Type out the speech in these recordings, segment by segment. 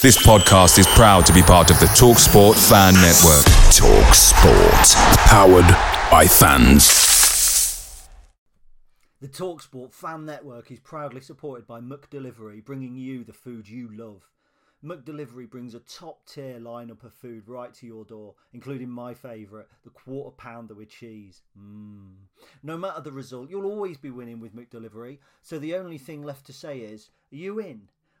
This podcast is proud to be part of the TalkSport Fan Network. TalkSport, powered by fans. The TalkSport Fan Network is proudly supported by McDelivery, bringing you the food you love. McDelivery brings a top tier lineup of food right to your door, including my favourite, the quarter pounder with cheese. Mmm. No matter the result, you'll always be winning with McDelivery, so the only thing left to say is, are you in?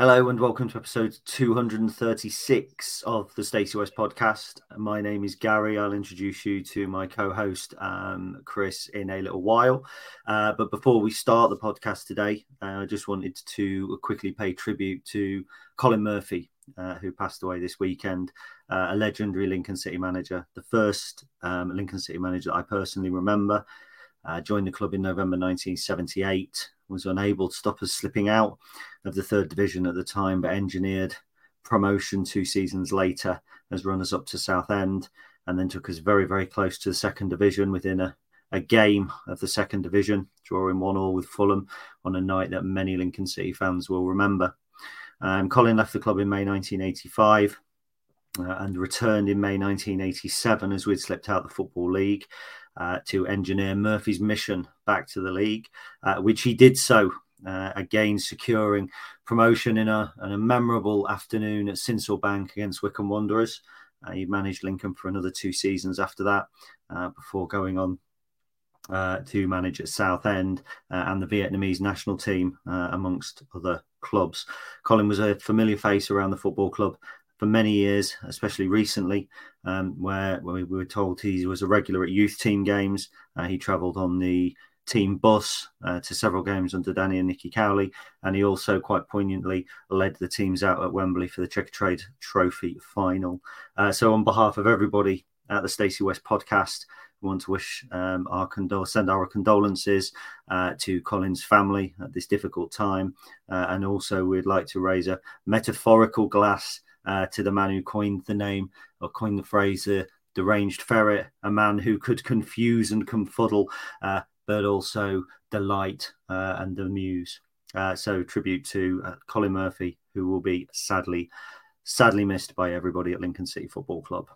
Hello and welcome to episode 236 of the Stacey West podcast. My name is Gary. I'll introduce you to my co host, um, Chris, in a little while. Uh, but before we start the podcast today, uh, I just wanted to quickly pay tribute to Colin Murphy, uh, who passed away this weekend, uh, a legendary Lincoln City manager, the first um, Lincoln City manager I personally remember. Uh, joined the club in November 1978 was unable to stop us slipping out of the third division at the time, but engineered promotion two seasons later as runners up to Southend, and then took us very, very close to the second division within a, a game of the second division, drawing one all with Fulham on a night that many Lincoln City fans will remember. Um, Colin left the club in May 1985. Uh, and returned in May 1987 as we'd slipped out of the Football League uh, to engineer Murphy's mission back to the league, uh, which he did so. Uh, again, securing promotion in a, in a memorable afternoon at Sincil Bank against Wycombe Wanderers. Uh, he managed Lincoln for another two seasons after that, uh, before going on uh, to manage at Southend and the Vietnamese national team, amongst other clubs. Colin was a familiar face around the football club for many years, especially recently, um, where, where, we were told he was a regular at youth team games. Uh, he travelled on the team bus uh, to several games under Danny and Nicky Cowley, and he also quite poignantly led the teams out at Wembley for the Checkatrade Trophy final. Uh, so, on behalf of everybody at the Stacey West podcast, we want to wish um, our condol- send our condolences uh, to Colin's family at this difficult time, uh, and also we'd like to raise a metaphorical glass uh, to the man who coined the name or coined the phrase uh, deranged ferret, a man who could confuse and confuddle, uh, but also delight uh, and amuse. So, tribute to Colin Murphy, who will be sadly, sadly missed by everybody at Lincoln City Football Club.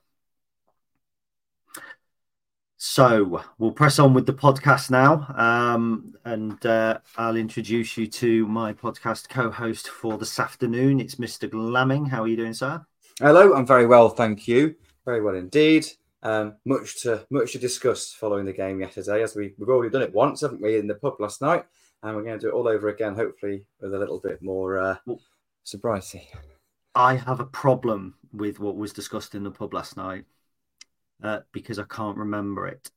So we'll press on with the podcast now, um, and uh, I'll introduce you to my podcast co-host for this afternoon. It's Mr. Glamming. How are you doing, sir? Hello, I'm very well, thank you. Very well indeed. Um, much to much to discuss following the game yesterday, as we, we've already done it once, haven't we, in the pub last night, and we're going to do it all over again, hopefully with a little bit more uh, sobriety. I have a problem with what was discussed in the pub last night uh, because I can't remember it.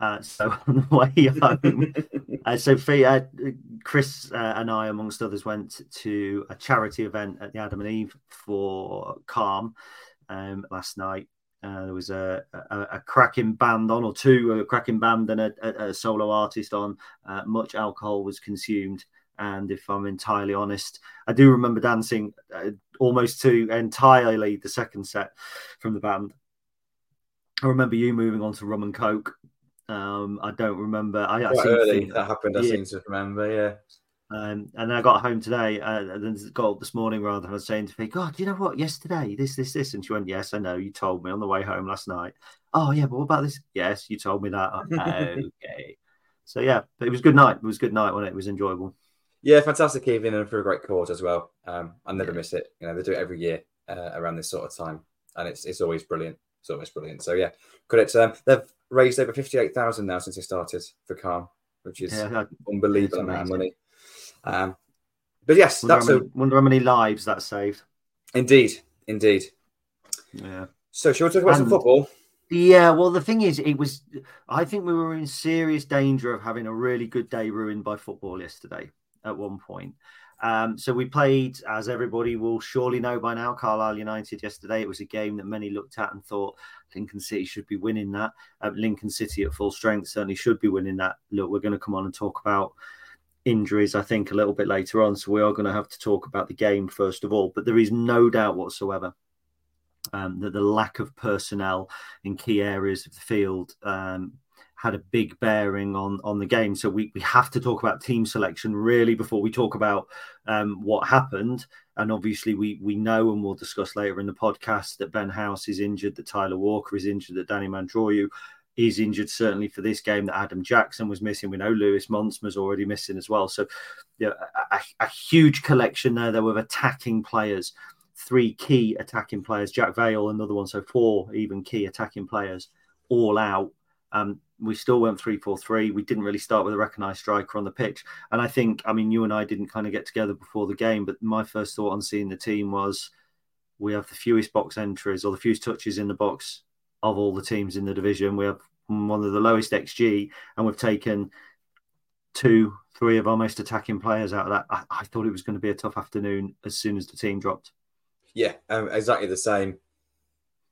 Uh, so on the way home, uh, so uh, Chris uh, and I, amongst others, went to a charity event at the Adam and Eve for Calm um, last night. Uh, there was a, a, a, cracking band on, or two, a cracking band and a, a solo artist on. Uh, much alcohol was consumed, and if I'm entirely honest, I do remember dancing almost to entirely the second set from the band. I remember you moving on to rum and coke. Um, I don't remember. I, I early think, that happened. I yeah. seem to remember. Yeah. Um, and then I got home today, uh, and then got up this morning rather. And I was saying to Vic, "God, you know what? Yesterday, this, this, this," and she went, "Yes, I know. You told me on the way home last night." Oh yeah, but what about this? Yes, you told me that. okay. So yeah, but it was a good night. It was a good night when it? it was enjoyable. Yeah, fantastic evening and for a great cause as well. Um, I never yeah. miss it. You know, they do it every year uh, around this sort of time, and it's it's always brilliant. It's always brilliant. So yeah, credit to them. They've raised over fifty eight thousand now since they started for Calm, which is yeah, unbelievable amount of money. Um, but yes, wonder that's how many, a wonder how many lives that saved. Indeed, indeed. Yeah. So, shall we talk about and, some football? Yeah. Well, the thing is, it was. I think we were in serious danger of having a really good day ruined by football yesterday. At one point. Um, so we played, as everybody will surely know by now, Carlisle United yesterday. It was a game that many looked at and thought Lincoln City should be winning that. Uh, Lincoln City at full strength certainly should be winning that. Look, we're going to come on and talk about injuries, I think, a little bit later on. So we are going to have to talk about the game first of all. But there is no doubt whatsoever um, that the lack of personnel in key areas of the field um, had a big bearing on on the game. So we, we have to talk about team selection really before we talk about um, what happened. And obviously, we we know and we'll discuss later in the podcast that Ben House is injured, that Tyler Walker is injured, that Danny Mandroiu is injured certainly for this game that Adam Jackson was missing. We know Lewis Montsma's already missing as well. So, yeah, a, a, huge collection there, there with attacking players, three key attacking players, Jack Vale, another one, so four even key attacking players all out. Um, we still went three four three. We didn't really start with a recognised striker on the pitch. And I think, I mean, you and I didn't kind of get together before the game, but my first thought on seeing the team was we have the fewest box entries or the fewest touches in the box of all the teams in the division. We have one of the lowest XG, and we've taken two, three of our most attacking players out of that. I, I thought it was going to be a tough afternoon as soon as the team dropped. Yeah, um, exactly the same.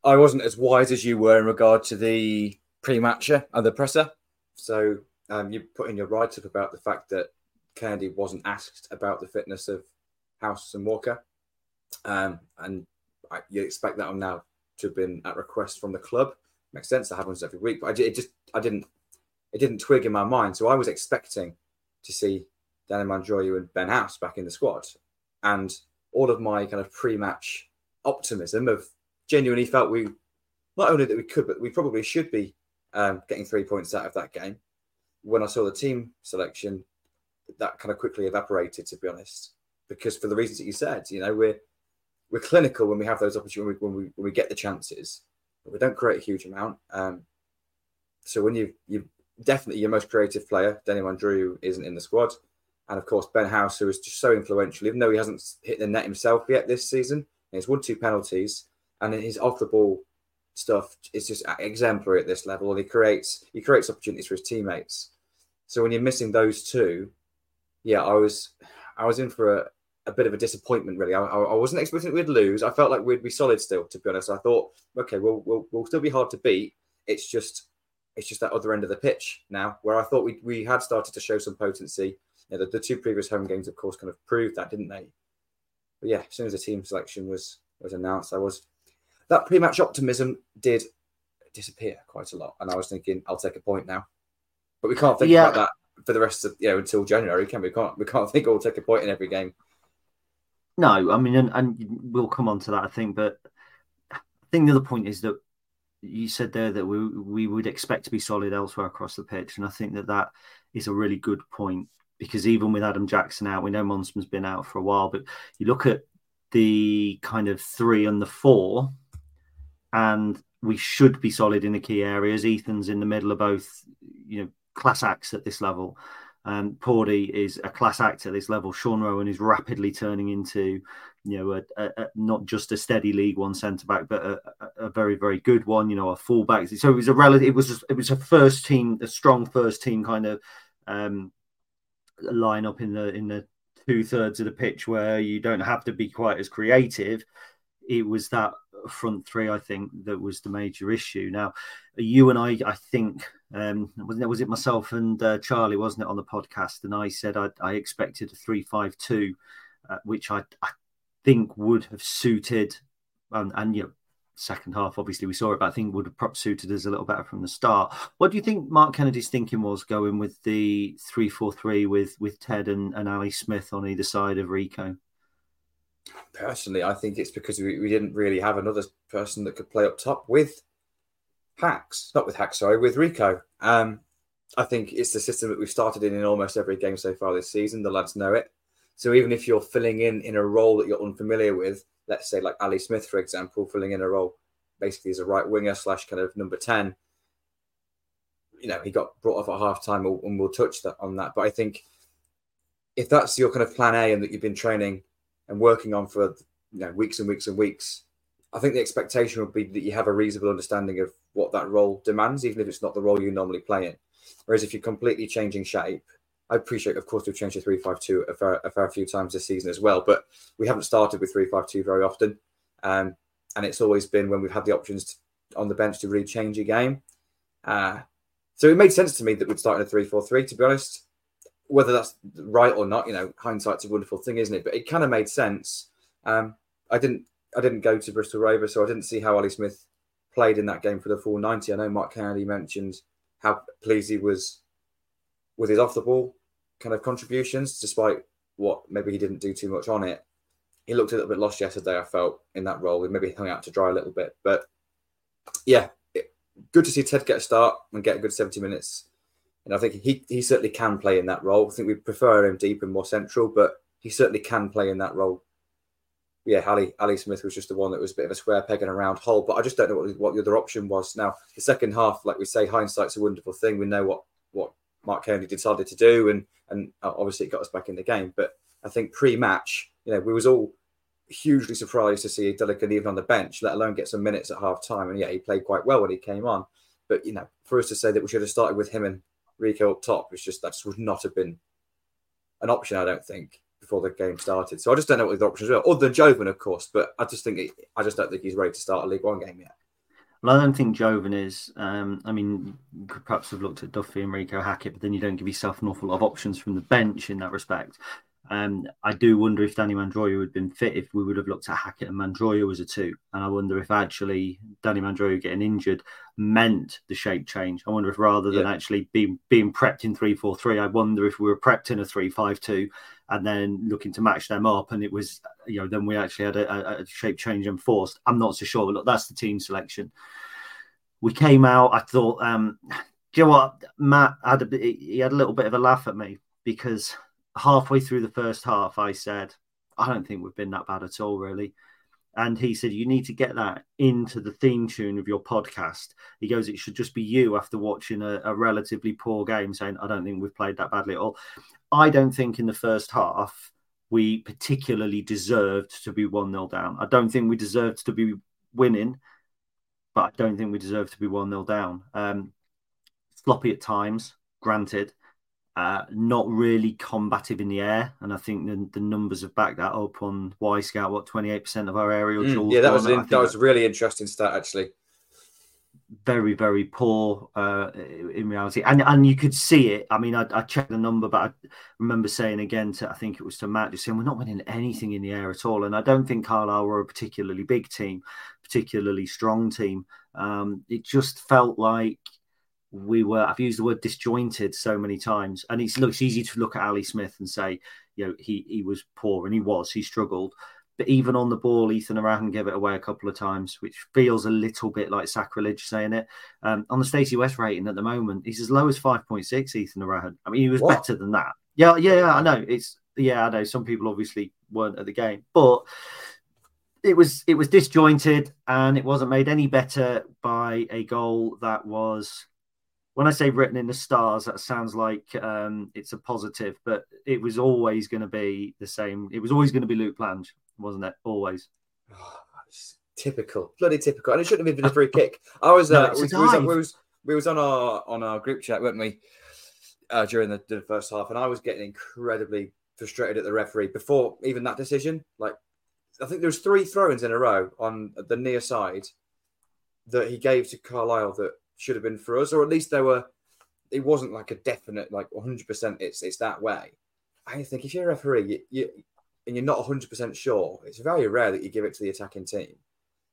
I wasn't as wise as you were in regard to the pre-matcher and the presser. So um, you put in your write-up about the fact that Kennedy wasn't asked about the fitness of House and Walker, um, and I, you expect that now to have been at request from the club. Makes sense. That happens every week, but I, it just I didn't it didn't twig in my mind. So I was expecting to see Danny Mandroiu and Ben House back in the squad, and all of my kind of pre-match optimism of genuinely felt we not only that we could, but we probably should be um, getting three points out of that game. When I saw the team selection, that kind of quickly evaporated. To be honest, because for the reasons that you said, you know, we're we're clinical when we have those opportunities when we when we get the chances, but we don't create a huge amount. Um, so when you you definitely your most creative player, Danny Drew, isn't in the squad, and of course Ben House, who is just so influential, even though he hasn't hit the net himself yet this season, he's won two penalties, and his off the ball stuff is just exemplary at this level. And he creates he creates opportunities for his teammates. So when you're missing those two, yeah, I was I was in for a, a bit of a disappointment, really. I, I, wasn't expecting we'd lose. I felt like we'd be solid still, to be honest. I thought, okay, we'll, we'll, we'll still be hard to beat. It's just it's just that other end of the pitch now, where I thought we, we had started to show some potency. You know, the, the two previous home games, of course, kind of proved that, didn't they? But yeah, as soon as the team selection was was announced, I was that pre-match optimism did disappear quite a lot, and I was thinking, I'll take a point now. But we can't think yeah. about that for the rest of you know until January, can we? we can't we can't think, oh, we'll take a point in every game. No, I mean, and, and we'll come on to that, I think. But I think the other point is that you said there that we we would expect to be solid elsewhere across the pitch, and I think that that is a really good point because even with Adam Jackson out, we know Montsma's been out for a while, but you look at the kind of three and the four, and we should be solid in the key areas. Ethan's in the middle of both, you know, class acts at this level. Um, Pawdy is a class act at this level. Sean Roughan is rapidly turning into, you know, a, a, a, not just a steady League One centre back, but a, very, very good one. You know, a fullback. So it was a relative. It was it was a first team, a strong first team kind of um, line up in the in the two thirds of the pitch where you don't have to be quite as creative. It was that front three, I think, that was the major issue. Now, you and I, I think, um, was it myself and uh, Charlie, wasn't it, on the podcast? And I said I, I expected a three-five-two, uh, which I, I think would have suited, and, you know, second half, obviously we saw it, but I think would have perhaps suited us a little better from the start. What do you think Mark Kennedy's thinking was going with the three four three with with Ted and, and Ali Smith on either side of Rico? Personally, I think it's because we, we didn't really have another person that could play up top with Hacks, not with Hacks, sorry, with Rico. Um, I think it's the system that we've started in in almost every game so far this season. The lads know it. So even if you're filling in in a role that you're unfamiliar with, let's say like Ali Smith, for example, filling in a role basically as a right winger slash kind of number 10, you know, he got brought off at half time and we'll touch that on that. But I think if that's your kind of plan A and that you've been training and working on for you know weeks and weeks and weeks, I think the expectation would be that you have a reasonable understanding of what that role demands, even if it's not the role you normally play in. Whereas if you're completely changing shape, I appreciate, of course, we've changed to 352 a fair, a fair few times this season as well, but we haven't started with 352 very often. Um, and it's always been when we've had the options to, on the bench to really change a game. Uh, so it made sense to me that we'd start in a 343, to be honest. Whether that's right or not, you know, hindsight's a wonderful thing, isn't it? But it kind of made sense. Um, I didn't I didn't go to Bristol Rovers, so I didn't see how Ali Smith played in that game for the full 90. I know Mark Kennedy mentioned how pleased he was with his off the ball kind of contributions, despite what maybe he didn't do too much on it. He looked a little bit lost yesterday, I felt, in that role. He maybe hung out to dry a little bit. But yeah, it, good to see Ted get a start and get a good 70 minutes. And I think he, he certainly can play in that role. I think we prefer him deep and more central, but he certainly can play in that role. Yeah, Ali, Ali Smith was just the one that was a bit of a square peg in a round hole, but I just don't know what, what the other option was. Now, the second half, like we say, hindsight's a wonderful thing. We know what what Mark Kennedy decided to do, and and uh, obviously it got us back in the game. But I think pre-match, you know, we was all hugely surprised to see Delican even on the bench, let alone get some minutes at half time. And yeah, he played quite well when he came on. But you know, for us to say that we should have started with him and Rico up top, it's just that just would not have been an option, I don't think, before the game started. So I just don't know what the options are, other than Jovon, of course. But I just think he, I just don't think he's ready to start a League One game yet. Well, I don't think Jovon is. Um, I mean, you could perhaps have looked at Duffy and Rico Hackett, but then you don't give yourself an awful lot of options from the bench in that respect. Um, I do wonder if Danny Mandroiu had been fit, if we would have looked at Hackett and Mandroiu as a two. And I wonder if actually Danny Mandroiu getting injured meant the shape change. I wonder if rather than yeah. actually being being prepped in three four three, I wonder if we were prepped in a three five two and then looking to match them up, and it was you know then we actually had a, a shape change enforced. I'm not so sure, but look, that's the team selection. We came out. I thought, um, do you know what, Matt had a bit, he had a little bit of a laugh at me because halfway through the first half, I said, I don't think we've been that bad at all, really. And he said, You need to get that into the theme tune of your podcast. He goes, It should just be you after watching a, a, relatively poor game saying, I don't think we've played that badly at all. I don't think in the first half we particularly deserved to be 1 0 down. I don't think we deserved to be winning, but I don't think we deserved to be 1 0 down. Um, sloppy at times, granted. Uh, not really combative in the air, and I think the, the numbers have backed that up on Y Wyscout. What twenty eight percent of our aerial mm, Yeah, that was in, that was a really interesting stat actually. Very very poor uh, in reality, and and you could see it. I mean, I, I, checked the number, but I remember saying again to I think it was to Matt, just saying we're not winning anything in the air at all, and I don't think Carlisle were a particularly big team, particularly strong team. Um, it just felt like we were I've used the word disjointed so many times, and it's looks easy to look at Ali Smith and say, you know, he he was poor and he was, he struggled. But even on the ball, Ethan Erhahon gave it away a couple of times, which feels a little bit like sacrilege saying it. Um, on the Stacey West rating at the moment, he's as low as 5.6, Ethan Erhahon. I mean, he was what? better than that. Yeah, yeah, yeah, I know. It's yeah, I know. Some people obviously weren't at the game, but it was it was disjointed and it wasn't made any better by a goal that was when I say written in the stars, that sounds like um, it's a positive, but it was always going to be the same. It was always going to be Luke Plange, wasn't it? Always. Oh, typical, bloody typical, and it shouldn't have been a free kick. I was, uh, no, we, we, was, we, was, we was on our on our group chat, weren't we, uh, during the, the first half, and I was getting incredibly frustrated at the referee before even that decision. Like, I think there was three throw-ins in a row on the near side that he gave to Carlisle that should have been for us, or at least there were. It wasn't like a definite, like 100. percent It's it's that way. I think if you're a referee, you, you and you're not 100 percent sure, it's very rare that you give it to the attacking team.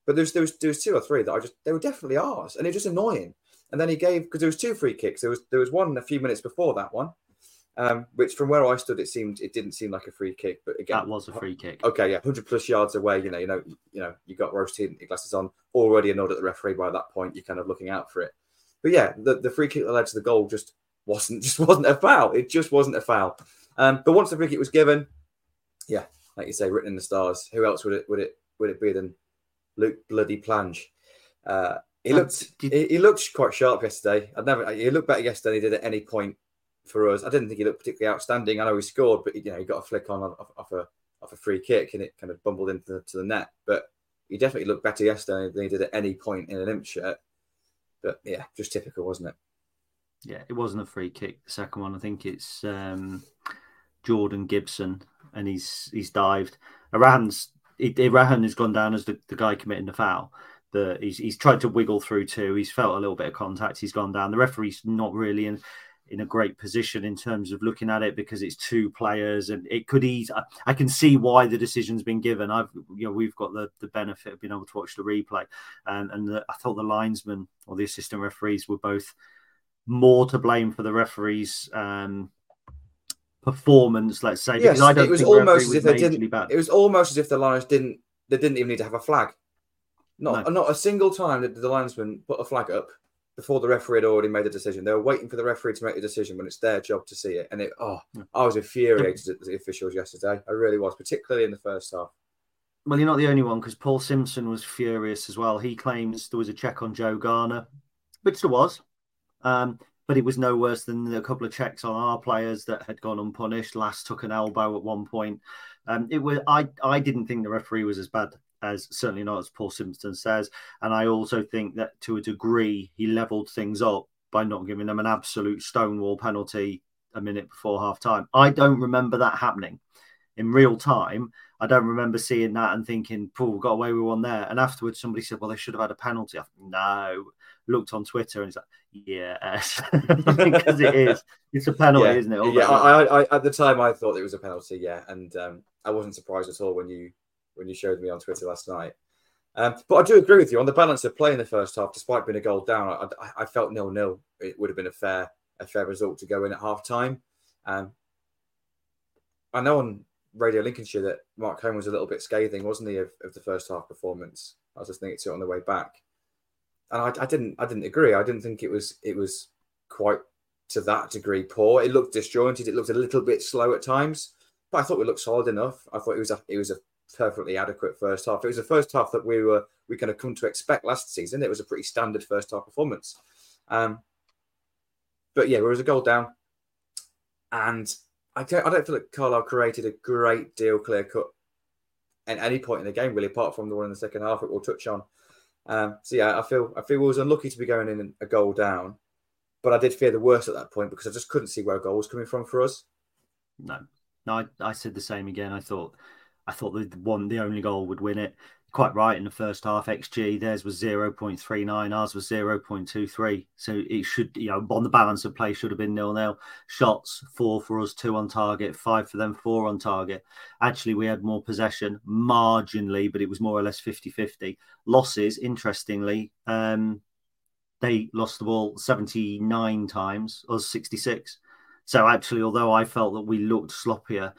But there's there was there was two or three that I just they were definitely ours, and it was just annoying. And then he gave because there was two free kicks. There was there was one a few minutes before that one, um, which from where I stood, it seemed it didn't seem like a free kick. But again, that was a free kick. Okay, yeah, hundred plus yards away. You know, you know, you know, you got rose tinted glasses on, already annoyed at the referee by that point. You're kind of looking out for it. But yeah, the, the free kick that led to the goal just wasn't just wasn't a foul. It just wasn't a foul. Um, but once the free kick was given, yeah, like you say, written in the stars. Who else would it would it would it be than Luke Bloody Plange? Uh, he looked he, he, looked quite sharp yesterday. I'd never he looked better yesterday than he did at any point for us. I didn't think he looked particularly outstanding. I know he scored, but you know he got a flick on off, off a off a free kick and it kind of bumbled into the, the net. But he definitely looked better yesterday than he did at any point in an imp shirt. But yeah, just typical, wasn't it? Yeah, it wasn't a free kick. The second one, I think it's um, Jordan Gibson, and he's he's dived. Iran's Iran has gone down as the, the guy committing the foul. The, he's he's tried to wiggle through too. He's felt a little bit of contact. He's gone down. The referee's not really in in a great position in terms of looking at it because it's two players and it could ease. I, I can see why the decision's been given. I've you know we've got the, the benefit of being able to watch the replay, and and the, I thought the linesman or the assistant referees were both more to blame for the referees. Um, performance, let's say. Yes, it was almost as if they didn't. Bad. It was almost as if the Lions didn't. They didn't even need to have a flag. Not no. not a single time did the linesman put a flag up before the referee had already made the decision. They were waiting for the referee to make the decision when it's their job to see it. And it, oh. I was infuriated at the officials yesterday. I really was, particularly in the first half. Well, you're not the only one because Paul Simpson was furious as well. He claims there was a check on Joe Garner, which there was. Um, but it was no worse than a couple of checks on our players that had gone unpunished. Last took an elbow at one point. Um, it was I I didn't think the referee was as bad as certainly not as Paul Simpson says, and I also think that to a degree he levelled things up by not giving them an absolute stonewall penalty a minute before half time. I don't remember that happening in real time. I don't remember seeing that and thinking, "Paul got away with one there." And afterwards, somebody said, "Well, they should have had a penalty." I thought, no, looked on Twitter and it's like, yes, because it is. It's a penalty, yeah. isn't it? All yeah, I, I, at the time I thought it was a penalty. Yeah, and um, I wasn't surprised at all when you when you showed me on Twitter last night. Um, but I do agree with you on the balance of play in the first half. Despite being a goal down, I, I felt nil nil. It would have been a fair a fair result to go in at half time. Um, I know on Radio Lincolnshire that Mark Holmes was a little bit scathing, wasn't he, of, of the first half performance? I was just thinking to it on the way back and I, I, didn't I didn't agree. I didn't think it was it was quite to that degree poor. It looked disjointed. It looked a little bit slow at times, but I thought we looked solid enough. I thought it was a it was a perfectly adequate first half. It was the first half that we were we kind of come to expect last season. It was a pretty standard first half performance. Um, but yeah, there was a goal down, and I don't I don't feel like Carlisle created a great deal clear cut at any point in the game really, apart from the one in the second half that we'll touch on. Um, so yeah, I feel I feel we was unlucky to be going in a goal down, but I did fear the worst at that point because I just couldn't see where a goal was coming from for us. No, no, I, I said the same again. I thought I thought the one the only goal would win it quite right in the first half. XG theirs was zero point three nine, ours was zero point two three. So it should, you know, on the balance of play should have been nil nil. Shots four for us, two on target, five for them, four on target. Actually, we had more possession marginally, but it was more or less 50-50. Losses, interestingly, um, they lost the ball 79 times, us 66. So actually, although I felt that we looked sloppier,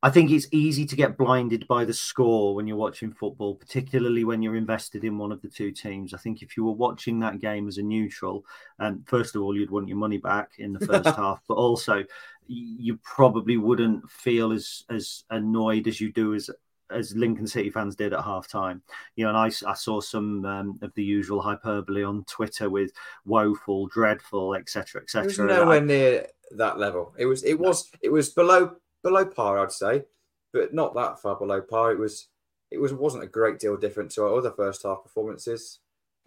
I think it's easy to get blinded by the score when you're watching football, particularly when you're invested in one of the two teams. I think if you were watching that game as a neutral, and um, first of all, you'd want your money back in the first half, but also you probably wouldn't feel as as annoyed as you do as as Lincoln City fans did at half time. You know, and I, I saw some um, of the usual hyperbole on Twitter with woeful, dreadful, etc., etc. It was nowhere I, near that level. It was, it was, it was below below par, I'd say, but not that far below par. It was it was wasn't a great deal different to our other first half performances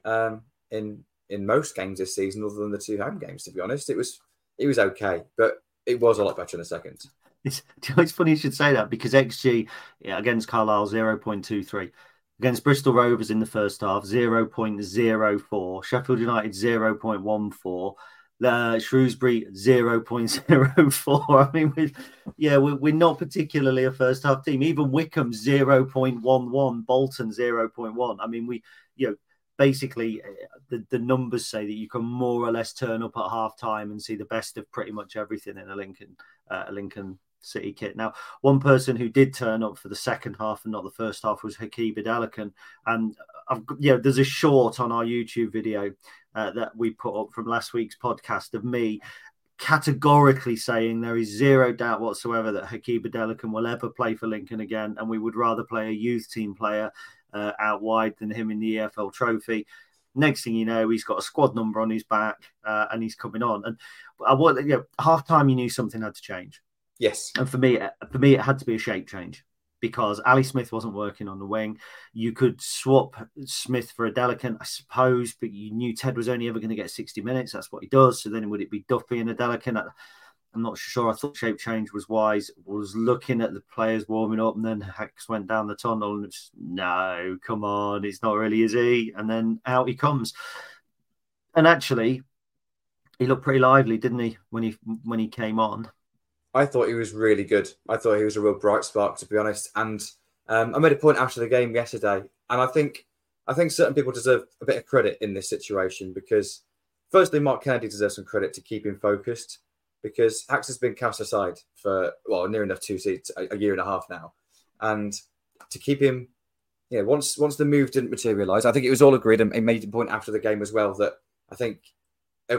um, in in most games this season, other than the two home games. To be honest, it was it was okay, but it was a lot better in the second. It's, it's funny you should say that because XG against Carlisle zero point two three. Against Bristol Rovers in the first half, 0.04. Sheffield United, 0.14. Uh, Shrewsbury 0.04. I mean, we yeah, we're, we're not particularly a first half team. Even Wycombe 0.11, Bolton 0.1. I mean, we, you know, basically uh, the, the numbers say that you can more or less turn up at half time and see the best of pretty much everything in a Lincoln, uh, Lincoln City kit. Now, one person who did turn up for the second half and not the first half was Hakeeb Adelakun. And I've, yeah, there's a short on our YouTube video uh, that we put up from last week's podcast of me categorically saying there is zero doubt whatsoever that Hakeeb Adelakun will ever play for Lincoln again, and we would rather play a youth team player uh, out wide than him in the EFL Trophy. Next thing you know, he's got a squad number on his back uh, and he's coming on. And I want, you know, half time you knew something had to change. Yes. And for me, for me, it had to be a shape change because Ali Smith wasn't working on the wing. You could swap Smith for Adelakun, I suppose, but you knew Ted was only ever going to get 60 minutes. That's what he does. So then would it be Duffy and Adelakun? I'm not sure. I thought shape change was wise. Was looking at the players warming up, and then Hacks went down the tunnel, and it's no, come on, it's not really, is he? And then out he comes. And actually, he looked pretty lively, didn't he, when he when he came on? I thought he was really good. I thought he was a real bright spark, to be honest. And um, I made a point after the game yesterday, and I think I think certain people deserve a bit of credit in this situation because, firstly, Mark Kennedy deserves some credit to keep him focused because Hacks has been cast aside for well near enough two seats a, year and a half now, and to keep him, yeah, you know, once once the move didn't materialise, I think it was all agreed, and made a point after the game as well that I think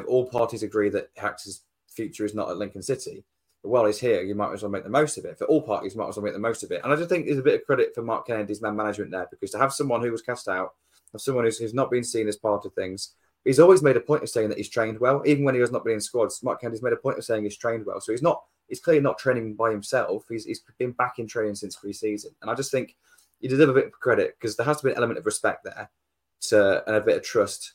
all parties agree that Hacks's future is not at Lincoln City while he's here, you might as well make the most of it. For all parties, might as well make the most of it. And I just think there's a bit of credit for Mark Kennedy's man management there because to have someone who was cast out, have someone who's, who's not been seen as part of things, he's always made a point of saying that he's trained well, even when he has not been in squads. Mark Kennedy's made a point of saying he's trained well. So he's not, he's clearly not training by himself. He's, he's been back in training since pre-season. And I just think you deserve a bit of credit because there has to be an element of respect there to, and a bit of trust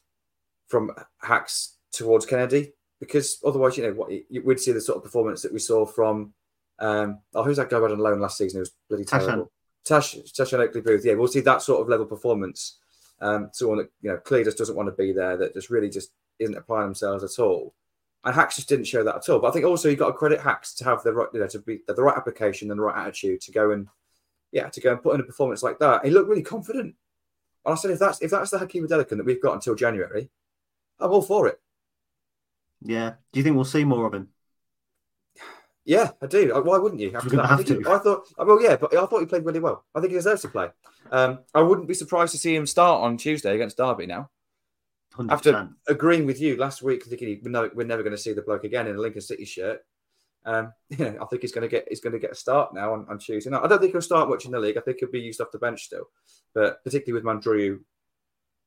from Hacks towards Kennedy because otherwise, you know, what you would see the sort of performance that we saw from um, oh, who's that guy had on loan last season? It was bloody terrible. Tash, Tashan Oakley Booth. Yeah, we'll see that sort of level performance. Um, someone that you know clearly just doesn't want to be there, that just really just isn't applying themselves at all. And Hacks just didn't show that at all. But I think also you got to credit Hacks to have the right, you know, to be the right application and the right attitude to go and yeah, to go and put in a performance like that. He looked really confident. And I said, if that's if that's the Hakeeb Adelakun that we've got until January, I'm all for it. Yeah. Do you think we'll see more of him? Yeah, I do. Uh, why wouldn't you? After that, I. He, I thought, uh, well, yeah, but I thought he played really well. I think he deserves to play. Um, I wouldn't be surprised to see him start on Tuesday against Derby now. 100%. After agreeing with you last week, thinking we're, we're never going to see the bloke again in a Lincoln City shirt. Um, yeah, I think he's going to get he's going to get a start now on, on Tuesday. I don't think he'll start much in the league. I think he'll be used off the bench still, but particularly with Mandroiu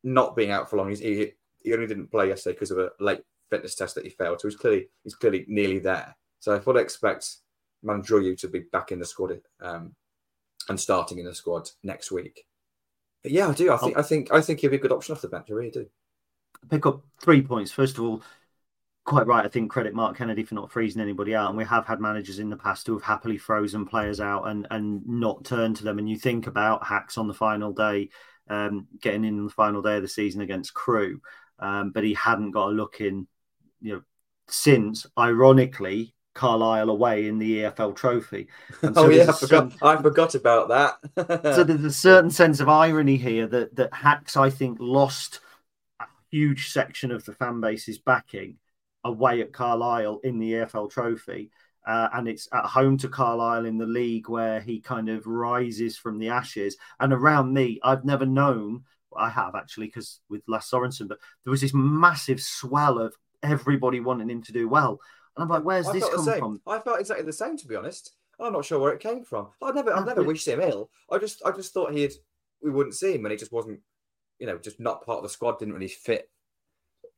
not being out for long, he, he only didn't play yesterday because of a late fitness test that he failed. So he's clearly he's clearly nearly there. So I fully expect Mandroiu to be back in the squad um, and starting in the squad next week. But yeah, I do. I think I think I think he'll be a good option off the bench. I really do. Pick up three points. First of all, quite right. I think credit Mark Kennedy for not freezing anybody out, and we have had managers in the past who have happily frozen players out and and not turned to them. And you think about Hacks on the final day, um, getting in on the final day of the season against Crewe, um, but he hadn't got a look in you know, since ironically Carlisle away in the EFL Trophy. So oh yeah, I forgot. I forgot about that. so there's a certain sense of irony here that that Hacks, I think, lost a huge section of the fan base's backing away at Carlisle in the EFL Trophy. Uh, and it's at home to Carlisle in the league where he kind of rises from the ashes. And around me, I've never known I have actually, because with Lasse Sorensen, but there was this massive swell of everybody wanting him to do well. And I'm like, where's I this come from? I felt exactly the same, to be honest. I'm not sure where it came from. I never, I never wished him ill. I just, I just thought he'd, we wouldn't see him, and he just wasn't, you know, just not part of the squad. Didn't really fit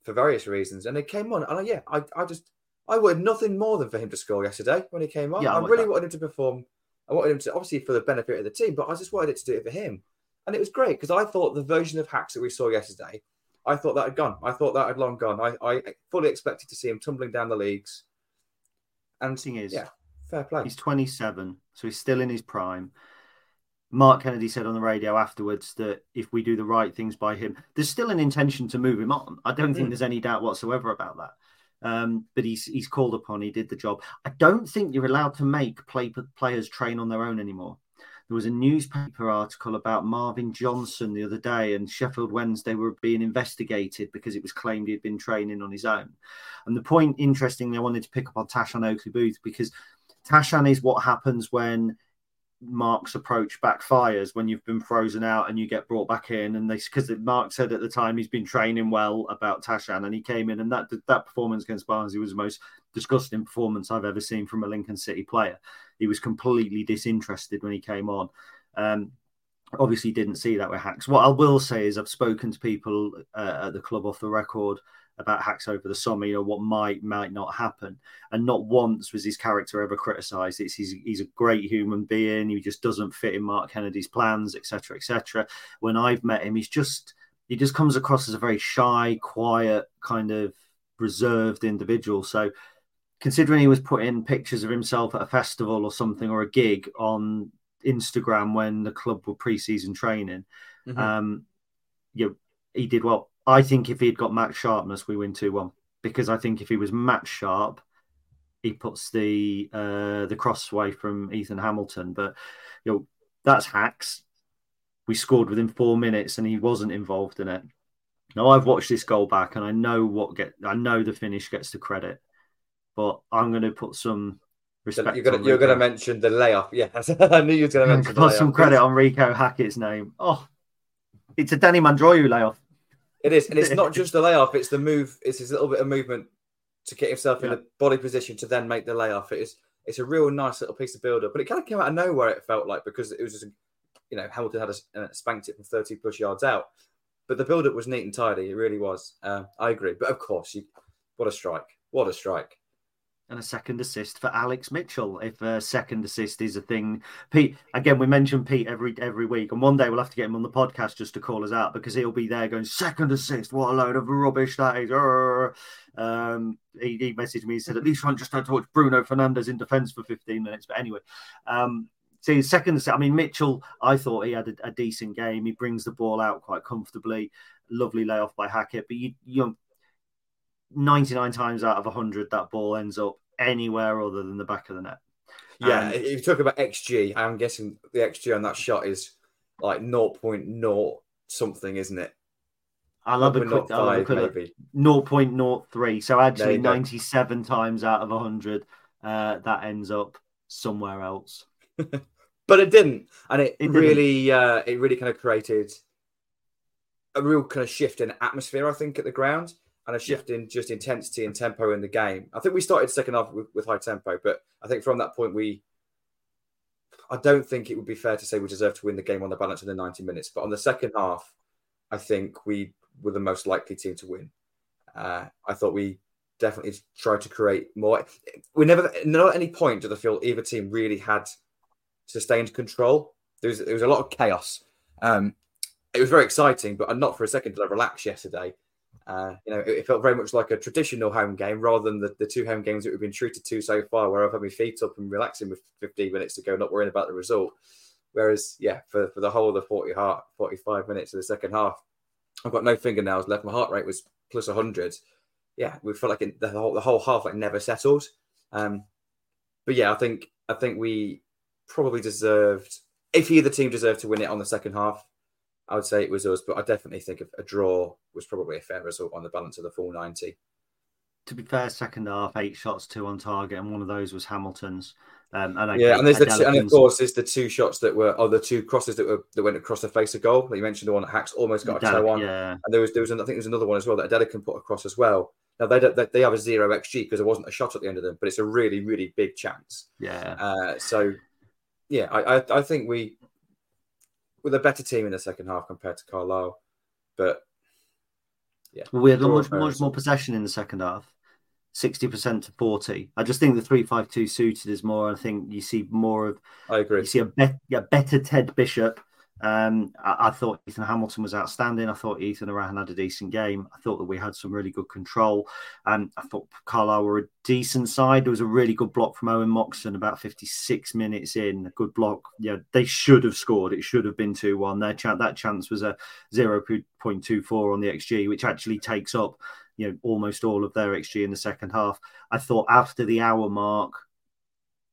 for various reasons. And he came on, and I, yeah, I, I just, I wanted nothing more than for him to score yesterday when he came on. Yeah, I, I really that. wanted him to perform. I wanted him to, obviously, for the benefit of the team, but I just wanted it to do it for him. And it was great because I thought the version of Hacks that we saw yesterday I thought that had gone. I thought that had long gone. I, I fully expected to see him tumbling down the leagues. And thing is, yeah, fair play. He's 27, so he's still in his prime. Mark Kennedy said on the radio afterwards that if we do the right things by him, there's still an intention to move him on. I don't think mm. there's any doubt whatsoever about that. Um, but he's he's called upon. He did the job. I don't think you're allowed to make play, players train on their own anymore. There was a newspaper article about Marvin Johnson the other day, and Sheffield Wednesday were being investigated because it was claimed he had been training on his own. And the point, interestingly, I wanted to pick up on Tashan Oakley Booth because Tashan is what happens when Mark's approach backfires when you've been frozen out and you get brought back in. And they because Mark said at the time he's been training well about Tashan, and he came in and that that performance against Barnsley was the most disgusting performance I've ever seen from a Lincoln City player. He was completely disinterested when he came on. Um, obviously, didn't see that with Hacks. What I will say is I've spoken to people uh, at the club off the record about Hacks over the summer, you know, what might might not happen. And not once was his character ever criticised. It's he's, he's a great human being. He just doesn't fit in Mark Kennedy's plans, etc., etc. When I've met him, he's just he just comes across as a very shy, quiet, kind of reserved individual. So considering he was putting pictures of himself at a festival or something or a gig on Instagram when the club were pre-season training, mm-hmm. um, you know, he did well. I think if he had got match sharpness, we win two one because I think if he was match sharp, he puts the uh, the crossway from Ethan Hamilton. But you know that's hacks. We scored within four minutes, and he wasn't involved in it. Now I've watched this goal back, and I know what get. I know the finish gets the credit, but I'm going to put some respect. You're going to mention the layoff. Yeah, I knew you were going to mention. Put some credit on Rico Hackett's name. Oh, it's a Danny Mandroiu layoff. It is, and it's not just the layoff; it's the move. It's his little bit of movement to get himself yeah. in a body position to then make the layoff. It is, it's a real nice little piece of build up, but it kind of came out of nowhere. It felt like because it was just, you know, Hamilton had a, uh, spanked it from thirty plus yards out, but the build up was neat and tidy. It really was. Uh, I agree, but of course, you, what a strike! What a strike! And a second assist for Alex Mitchell. If a second assist is a thing, Pete. Again, we mention Pete every every week, and one day we'll have to get him on the podcast just to call us out because he'll be there going second assist. What a load of rubbish that is. Um, he, he, messaged me. and said at least I just had to watch Bruno Fernandes in defence for 15 minutes. But anyway. Um, so second, I mean Mitchell. I thought he had a, a, decent game. He brings the ball out quite comfortably. Lovely layoff by Hackett, but you, you 99 times out of 100 that ball ends up anywhere other than the back of the net. Yeah, if you talk about XG, I'm guessing the XG on that shot is like 0.0 something, isn't it? I'll have a quick, I'll have a quick 0.03. So actually, 97 times out of 100, uh, that ends up somewhere else. but it didn't, and it, it really, uh, it really kind of created a real kind of shift in atmosphere. I think at the ground and a shift yeah. in just intensity and tempo in the game. I think we started second half with, with, high tempo, but I think from that point we. I don't think it would be fair to say we deserve to win the game on the balance in the 90 minutes, but on the second half, I think we were the most likely team to win. Uh, I thought we definitely tried to create more. We never, not at any point did I feel either team really had sustained control. There was, there was a lot of chaos. Um, it was very exciting, but not for a second did I relax yesterday. Uh, you know, it, it, felt very much like a traditional home game rather than the, the two home games that we've been treated to so far, where I've had my feet up and relaxing with 15 minutes to go, not worrying about the result. Whereas, yeah, for, for the whole of the 40 heart, 45 minutes of the second half, I've got no fingernails left. My heart rate was plus 100. Yeah, we felt like it, the whole the whole half like never settled. Um, but yeah, I think I think we probably deserved. If either team deserved to win it on the second half, I would say it was us, but I definitely think a draw was probably a fair result on the balance of the full 90. To be fair, second half, eight shots, two on target, and one of those was Hamilton's. Um, and yeah, and there's the two, and of course there's the two shots that were, or the two crosses that were that went across the face of goal. Like you mentioned the one that Hacks almost got a toe on, yeah. and there was there was I think there was another one as well that Adelakun put across as well. Now they they, they have a zero xG because there wasn't a shot at the end of them, but it's a really really big chance. Yeah. Uh, so yeah, I, I I think we with a better team in the second half compared to Carlisle. But yeah, we had much, much more possession in the second half, sixty percent to forty. I just think the three-five-two suited is more. I think you see more of. I agree. You see a, be- a better Ted Bishop um, I, I, thought Ethan Hamilton was outstanding. I thought Ethan Erhahon had a decent game. I thought that we had some really good control. Um, I thought Carlisle were a decent side. There was a really good block from Owen Moxon about 56 minutes in. A good block. Yeah, they should have scored. It should have been 2 1. Their ch- that chance was a 0.24 on the XG, which actually takes up you know almost all of their XG in the second half. I thought after the hour mark,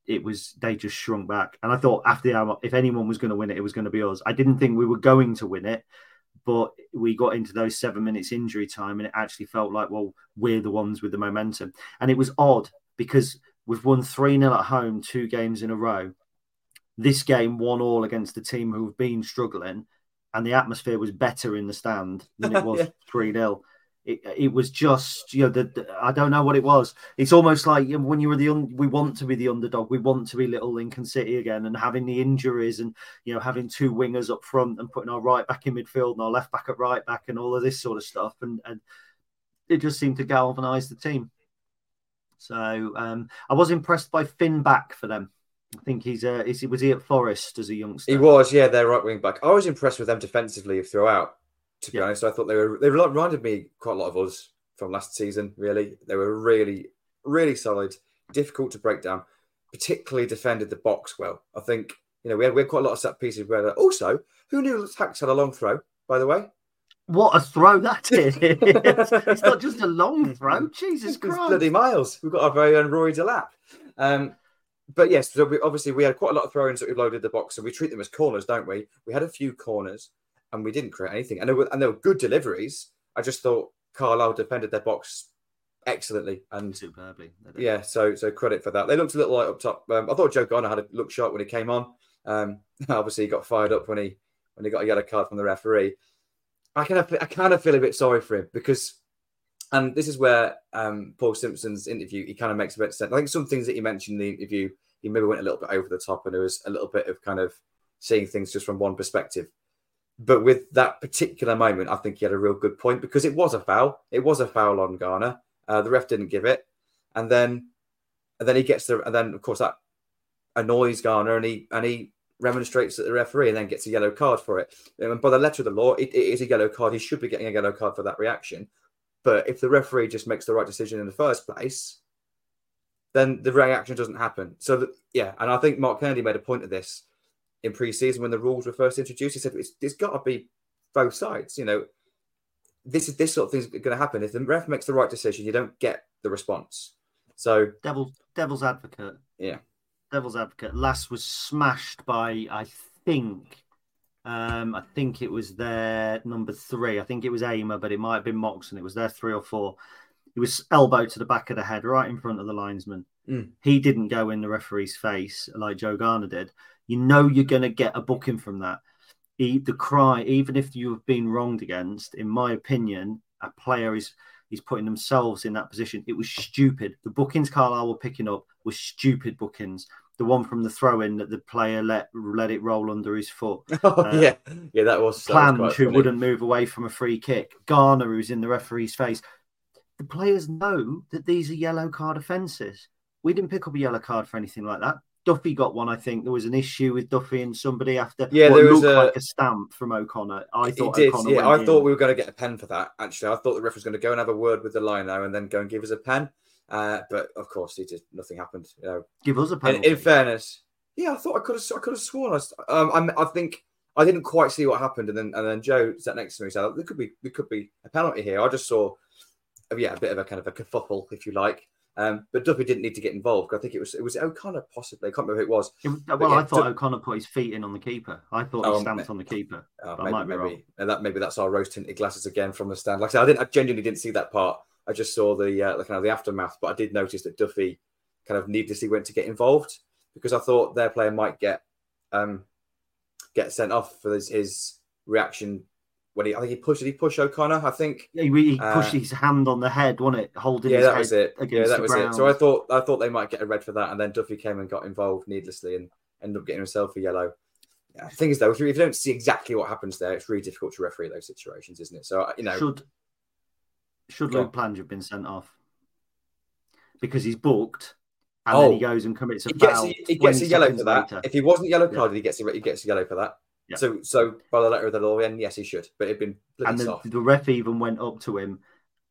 it was they just shrunk back, and I thought after the hour, if anyone was going to win it, it was going to be us. I didn't think we were going to win it, but we got into those seven minutes injury time, and it actually felt like well we're the ones with the momentum, and it was odd because we've won three 0 at home two games in a row. This game won all against the team who've been struggling, and the atmosphere was better in the stand than it was three yeah. 0 it, it was just you know the, the, I don't know what it was. It's almost like when you were the un, we want to be the underdog, we want to be little Lincoln City again, and having the injuries and you know having two wingers up front and putting our right back in midfield and our left back at right back and all of this sort of stuff, and and it just seemed to galvanise the team. So um, I was impressed by Fin Back for them. I think he's uh, is was he at Forest as a youngster? He was, yeah, their right wing back. I was impressed with them defensively throughout to be yeah. honest. I thought they were they reminded me quite a lot of us from last season. Really, they were really really solid, difficult to break down. Particularly defended the box well. I think you know we had, we had quite a lot of set pieces where also who knew Tax had a long throw. By the way, what a throw that is! it's not just a long throw. Jesus Christ, bloody miles. We've got our very own Rory Delap. Um, but yes, so we, obviously we had quite a lot of throw-ins that we loaded the box, and we treat them as corners, don't we? We had a few corners and we didn't create anything. And there were, and there were good deliveries. I just thought Carlisle defended their box excellently and superbly. Yeah, so so credit for that. They looked a little light up top. Um, I thought Joe Garner had a look sharp when he came on. Um, obviously, he got fired up when he when he got a yellow card from the referee. I kind of I kind of feel a bit sorry for him because, and this is where um, Paul Simpson's interview he kind of makes a bit of sense. I think some things that he mentioned in the interview he maybe went a little bit over the top and there was a little bit of kind of seeing things just from one perspective. But with that particular moment, I think he had a real good point because it was a foul. It was a foul on Garner. Uh, the ref didn't give it, and then and then he gets the and then of course that annoys Garner and he and he remonstrates at the referee and then gets a yellow card for it. And by the letter of the law, it, it is a yellow card. He should be getting a yellow card for that reaction. But if the referee just makes the right decision in the first place, then the reaction doesn't happen. So yeah, and I think Mark Kennedy made a point of this in pre-season when the rules were first introduced. He said it's, it's got to be both sides. You know, this is this sort of thing's going to happen. If the ref makes the right decision, you don't get the response. So devil devil's advocate. Yeah. Devil's advocate. Lasse was smashed by I think um, I think it was their number three. I think it was Armer, but it might have been Moxon. It was their three or four. It was elbow to the back of the head, right in front of the linesman. Mm. He didn't go in the referee's face like Joe Garner did. You know you're going to get a booking from that. the cry, even if you have been wronged against, in my opinion, a player is is putting themselves in that position. It was stupid. The bookings Carlisle were picking up were stupid bookings. The one from the throw in that the player let let it roll under his foot. Oh uh, yeah, yeah, that was Plange who funny. wouldn't move away from a free kick. Garner who's in the referee's face. The players know that these are yellow card offences. We didn't pick up a yellow card for anything like that. Duffy got one. I think there was an issue with Duffy and somebody after. Yeah, there was a, like a stamp from O'Connor. I thought did. O'Connor yeah, I in. thought we were going to get a pen for that. Actually, I thought the ref was going to go and have a word with the lino and then go and give us a pen. Uh, but of course, he did. Nothing happened. You know, give us a pen. In, in, fairness, yeah, I thought I could have. I could have sworn. I, um, I, I think I didn't quite see what happened, and then and then Joe sat next to me. Said there could be there could be a penalty here. I just saw, yeah, a bit of a kind of a kerfuffle, if you like. Um, but Duffy didn't need to get involved. I think it was it was O'Connor possibly. I can't remember who it was. It well, yeah, I thought O'Connor put his feet in on the keeper. I thought he oh, stamped on the keeper. Oh, maybe, might be maybe, and that maybe that's our rose tinted glasses again from the stand. Like I said, I didn't. I genuinely didn't see that part. I just saw the uh, the kind of the aftermath. But I did notice that Duffy kind of needlessly went to get involved because I thought their player might get um, get sent off for his, his reaction when he, I think he pushed, did he push O'Connor? I think yeah, he, he pushed uh, his hand on the head, wasn't it? Holding yeah, that was it. Yeah, that was ground. it. So I thought, I thought they might get a red for that, and then Duffy came and got involved needlessly and ended up getting himself a yellow. The thing is, though, if you, if you don't see exactly what happens there, it's really difficult to referee those situations, isn't it? So you know, should should Luke Plange have been sent off because he's booked and oh, then he goes and commits a he foul. Gets, he gets a yellow for that. Later. If he wasn't yellow carded, yeah. he gets a, he gets a yellow for that. Yeah. So, so by the letter of the law, then yes, he should. But it'd been and the, the, ref even went up to him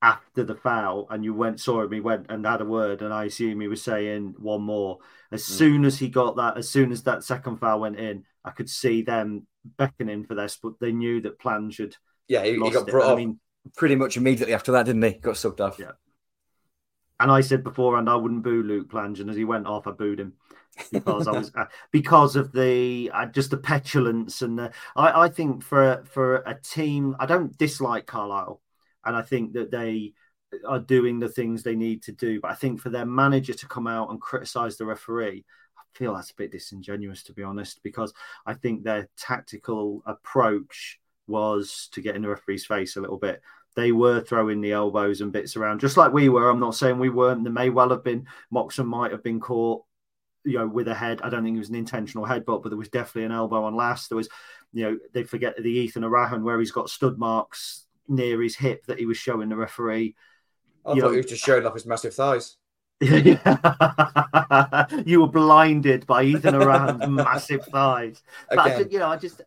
after the foul, and you went saw him. He went and had a word, and I assume he was saying one more. As mm. soon as he got that, as soon as that second foul went in, I could see them beckoning for this, but they knew that Plan should. Yeah, he, he got brought off. I mean, pretty much immediately after that, didn't he? Got subbed off. Yeah. And I said beforehand I wouldn't boo Luke Plange, and as he went off, I booed him because I was uh, because of the uh, just the petulance and the, I, I think for for a team I don't dislike Carlisle, and I think that they are doing the things they need to do. But I think for their manager to come out and criticise the referee, I feel that's a bit disingenuous to be honest, because I think their tactical approach was to get in the referee's face a little bit they were throwing the elbows and bits around, just like we were. I'm not saying we weren't. There may well have been. Moxon might have been caught, you know, with a head. I don't think it was an intentional headbutt, but there was definitely an elbow on Lasse. There was, you know, they forget the Ethan Erhahon where he's got stud marks near his hip that he was showing the referee. I you thought know, he was just showing off his massive thighs. you were blinded by Ethan Erhahon's massive thighs. But I, you know, I just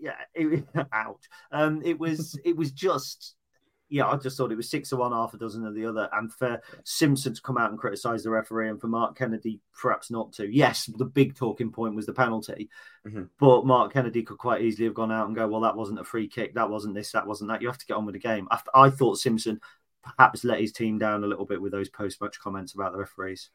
yeah, it, ouch. Um, it was it was just yeah, I just thought it was six of one, half a dozen of the other. And for Simpson to come out and criticise the referee and for Mark Kennedy perhaps not to. Yes, the big talking point was the penalty, mm-hmm. but Mark Kennedy could quite easily have gone out and go, well, that wasn't a free kick, that wasn't this, that wasn't that. You have to get on with the game. After, I thought Simpson perhaps let his team down a little bit with those post-match comments about the referees.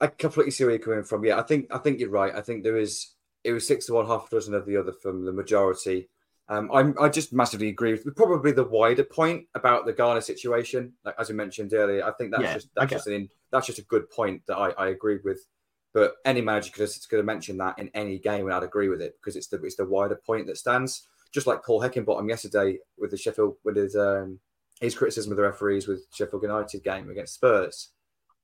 I completely see where you're coming from. Yeah, I think I think you're right. I think there is it was six to one, half a dozen of the other from the majority. Um, I'm, I just massively agree with probably the wider point about the Garner situation. Like as we mentioned earlier, I think that's yeah, just that's okay. just an that's just a good point that I, I agree with. But any manager could have, could have mentioned that in any game, and I'd agree with it because it's the it's the wider point that stands. Just like Paul Heckingbottom yesterday with the Sheffield with his um, his criticism of the referees with Sheffield United game against Spurs,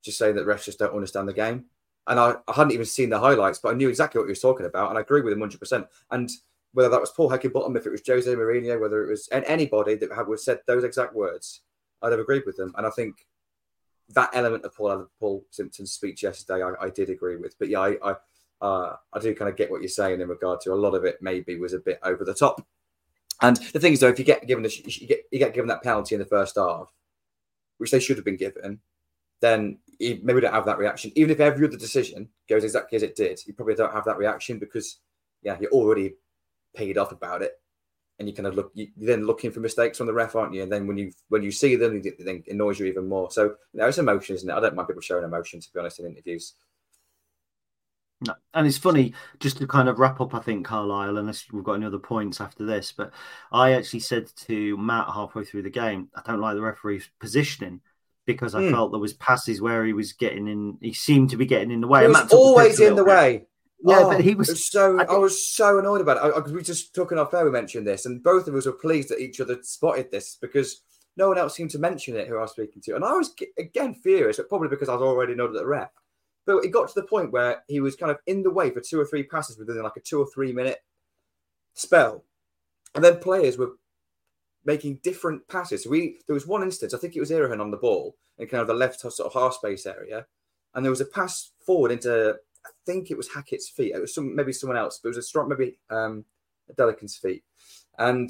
just saying that refs just don't understand the game. And I, I hadn't even seen the highlights, but I knew exactly what he was talking about, and I agree with him 100. percent And whether that was Paul Heckingbottom, if it was Jose Mourinho, whether it was anybody that had said those exact words, I'd have agreed with them. And I think that element of Paul Paul Simpson's speech yesterday, I, I did agree with. But yeah, I I, uh, I do kind of get what you're saying in regard to a lot of it. Maybe was a bit over the top. And the thing is, though, if you get given a, you get you get given that penalty in the first half, which they should have been given, then you maybe don't have that reaction. Even if every other decision goes exactly as it did, you probably don't have that reaction because yeah, you're already paid off about it, and you kind of look you, are then looking for mistakes from the ref, aren't you? And then when you when you see them, it, then annoys you even more. So you know, it's emotion, isn't it? I don't mind people showing emotion, to be honest, in interviews. No. And it's funny, just to kind of wrap up, I think, Carlisle, unless we've got any other points after this, but I actually said to Matt halfway through the game, I don't like the referee's positioning because I mm. felt there was passes where he was getting in, he seemed to be getting in the way. He was always in the way. Yeah, oh, but he was, so. I, I, was so annoyed about it. I, I, we just talking off air. We mentioned this, and both of us were pleased that each other spotted this because no one else seemed to mention it who I was speaking to, and I was again furious, but probably because I was already nodded at the rep. But it got to the point where he was kind of in the way for two or three passes within like a two or three minute spell, and then players were making different passes. So we there was one instance, I think it was Erhahon on the ball in kind of the left sort of half space area, and there was a pass forward into I think it was Hackett's feet. It was some maybe someone else, but it was a strong maybe um, Delican's feet, and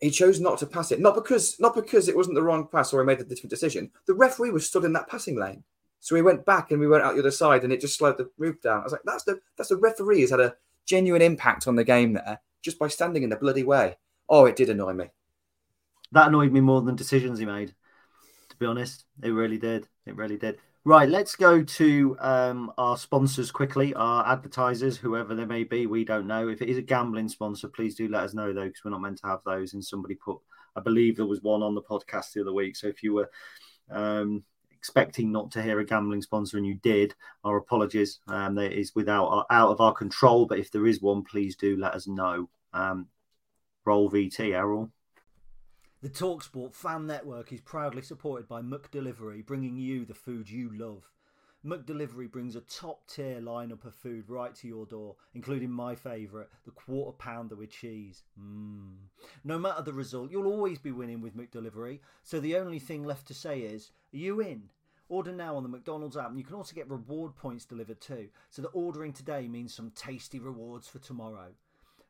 he chose not to pass it. Not because not because it wasn't the wrong pass or he made a different decision. The referee was stood in that passing lane, so he went back and we went out the other side, and it just slowed the roof down. I was like, that's the that's the referee has had a genuine impact on the game there just by standing in the bloody way. Oh, it did annoy me. That annoyed me more than decisions he made. To be honest, it really did. It really did. Right, let's go to um, our sponsors quickly, our advertisers, whoever they may be. We don't know. If it is a gambling sponsor, please do let us know, though, because we're not meant to have those. And somebody put, I believe there was one on the podcast the other week. So if you were um, expecting not to hear a gambling sponsor and you did, our apologies. Um, that is without our, out of our control. But if there is one, please do let us know. Um, roll VT, Errol. The Talksport fan network is proudly supported by McDelivery, bringing you the food you love. McDelivery brings a top tier lineup of food right to your door, including my favourite, the quarter pounder with cheese. Mmm. No matter the result, you'll always be winning with McDelivery, so the only thing left to say is, are you in? Order now on the McDonald's app, and you can also get reward points delivered too, so that ordering today means some tasty rewards for tomorrow.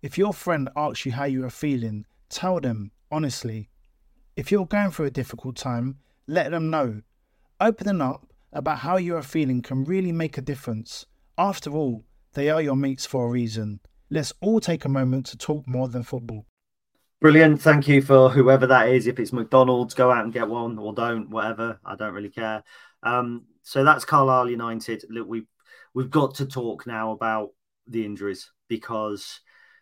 If your friend asks you how you are feeling, tell them honestly. If you're going through a difficult time, let them know. Opening up about how you are feeling can really make a difference. After all, they are your mates for a reason. Let's all take a moment to talk more than football. Brilliant. Thank you for whoever that is. If it's McDonald's, go out and get one or don't, whatever. I don't really care. Um, so that's Carlisle United. Look, we've we've got to talk now about the injuries because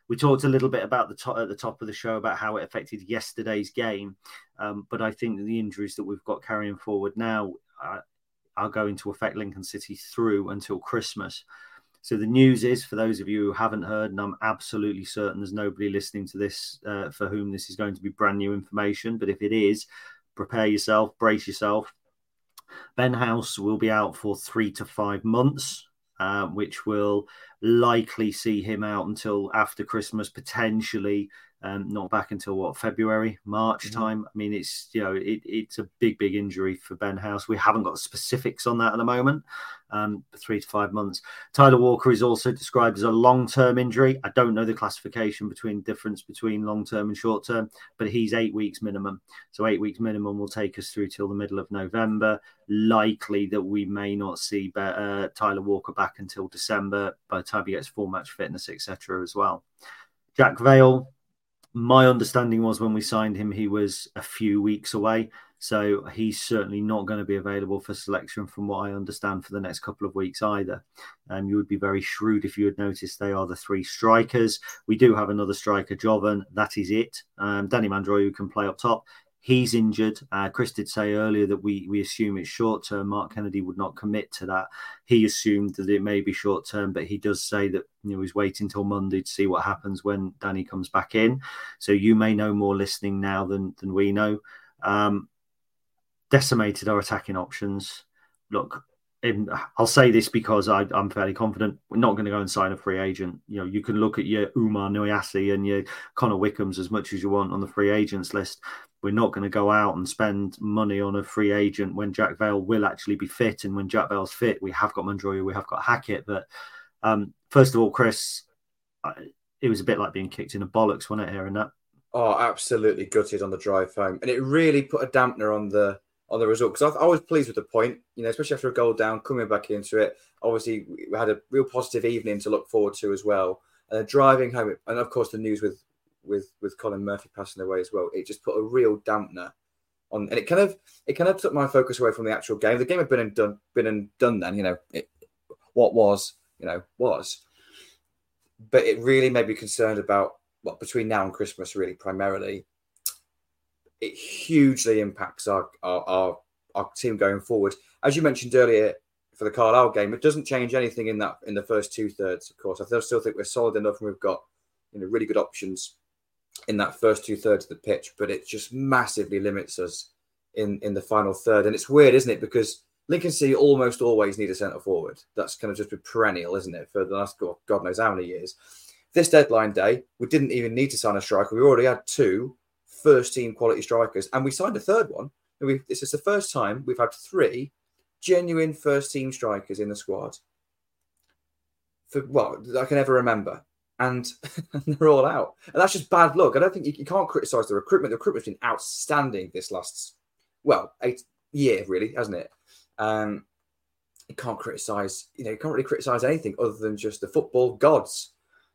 we talked a little bit about the top at the top of the show about how it affected yesterday's game, um, but I think the injuries that we've got carrying forward now uh, are going to affect Lincoln City through until Christmas. So the news is, for those of you who haven't heard, and I'm absolutely certain there's nobody listening to this uh, for whom this is going to be brand new information, but if it is, prepare yourself, brace yourself. Ben House will be out for three to five months, uh, which will likely see him out until after Christmas, potentially um, not back until what February, March mm-hmm. time. I mean, it's you know it, it's a big, big injury for Ben House. We haven't got specifics on that at the moment. Um, three to five months. Tyler Walker is also described as a long-term injury. I don't know the classification between difference between long-term and short-term, but he's eight weeks minimum. So eight weeks minimum will take us through till the middle of November. Likely that we may not see uh, Tyler Walker back until December by the time he gets full match fitness, etc. As well. Jack Vale my understanding was when we signed him, he was a few weeks away. So he's certainly not going to be available for selection, from what I understand, for the next couple of weeks either. Um, you would be very shrewd if you had noticed they are the three strikers. We do have another striker, Jovon. That is it. Um, Danny who can play up top. He's injured. Uh, Chris did say earlier that we we assume it's short term. Mark Kennedy would not commit to that. He assumed that it may be short term, but he does say that you know he's waiting until Monday to see what happens when Danny comes back in. So you may know more listening now than than we know. Um, decimated our attacking options. Look, I'll say this because I, am fairly confident we're not going to go and sign a free agent. You know, you can look at your Oumar Niasse and your Connor Wickhams as much as you want on the free agents list. We're not going to go out and spend money on a free agent when Jack Vale will actually be fit. And when Jack Vale's fit, we have got Mandroiu, we have got Hackett. But um, first of all, Chris, it was a bit like being kicked in the bollocks, wasn't it, hearing that? Oh, absolutely gutted on the drive home. And it really put a dampener on the on the result because I, I, was pleased with the point, you know, especially after a goal down, coming back into it. Obviously, we had a real positive evening to look forward to as well. And driving home, and of course, the news with with with Colin Murphy passing away as well. It just put a real dampener on, and it kind of it kind of took my focus away from the actual game. The game had been and done, been and done. Then you know it, what was you know was, but it really made me concerned about what between now and Christmas. Really, primarily, it hugely impacts our our, our, our team going forward. As you mentioned earlier, for the Carlisle game. It doesn't change anything in that in the first two thirds. Of course, I still think we're solid enough, and we've got you know really good options in that first two thirds of the pitch, but it just massively limits us in in the final third. And it's weird, isn't it? Because Lincoln City almost always need a centre forward. That's kind of just been perennial, isn't it, for the last God knows how many years. This deadline day, we didn't even need to sign a striker. We already had two first team quality strikers, and we signed a third one. We, this is the first time we've had three genuine first team strikers in the squad for what I can ever remember and they're all out. And that's just bad luck. I don't think you, you can't criticize the recruitment. The recruitment's been outstanding this last, well, eight year really, hasn't it? Um, you can't criticize, you know, you can't really criticize anything other than just the football gods.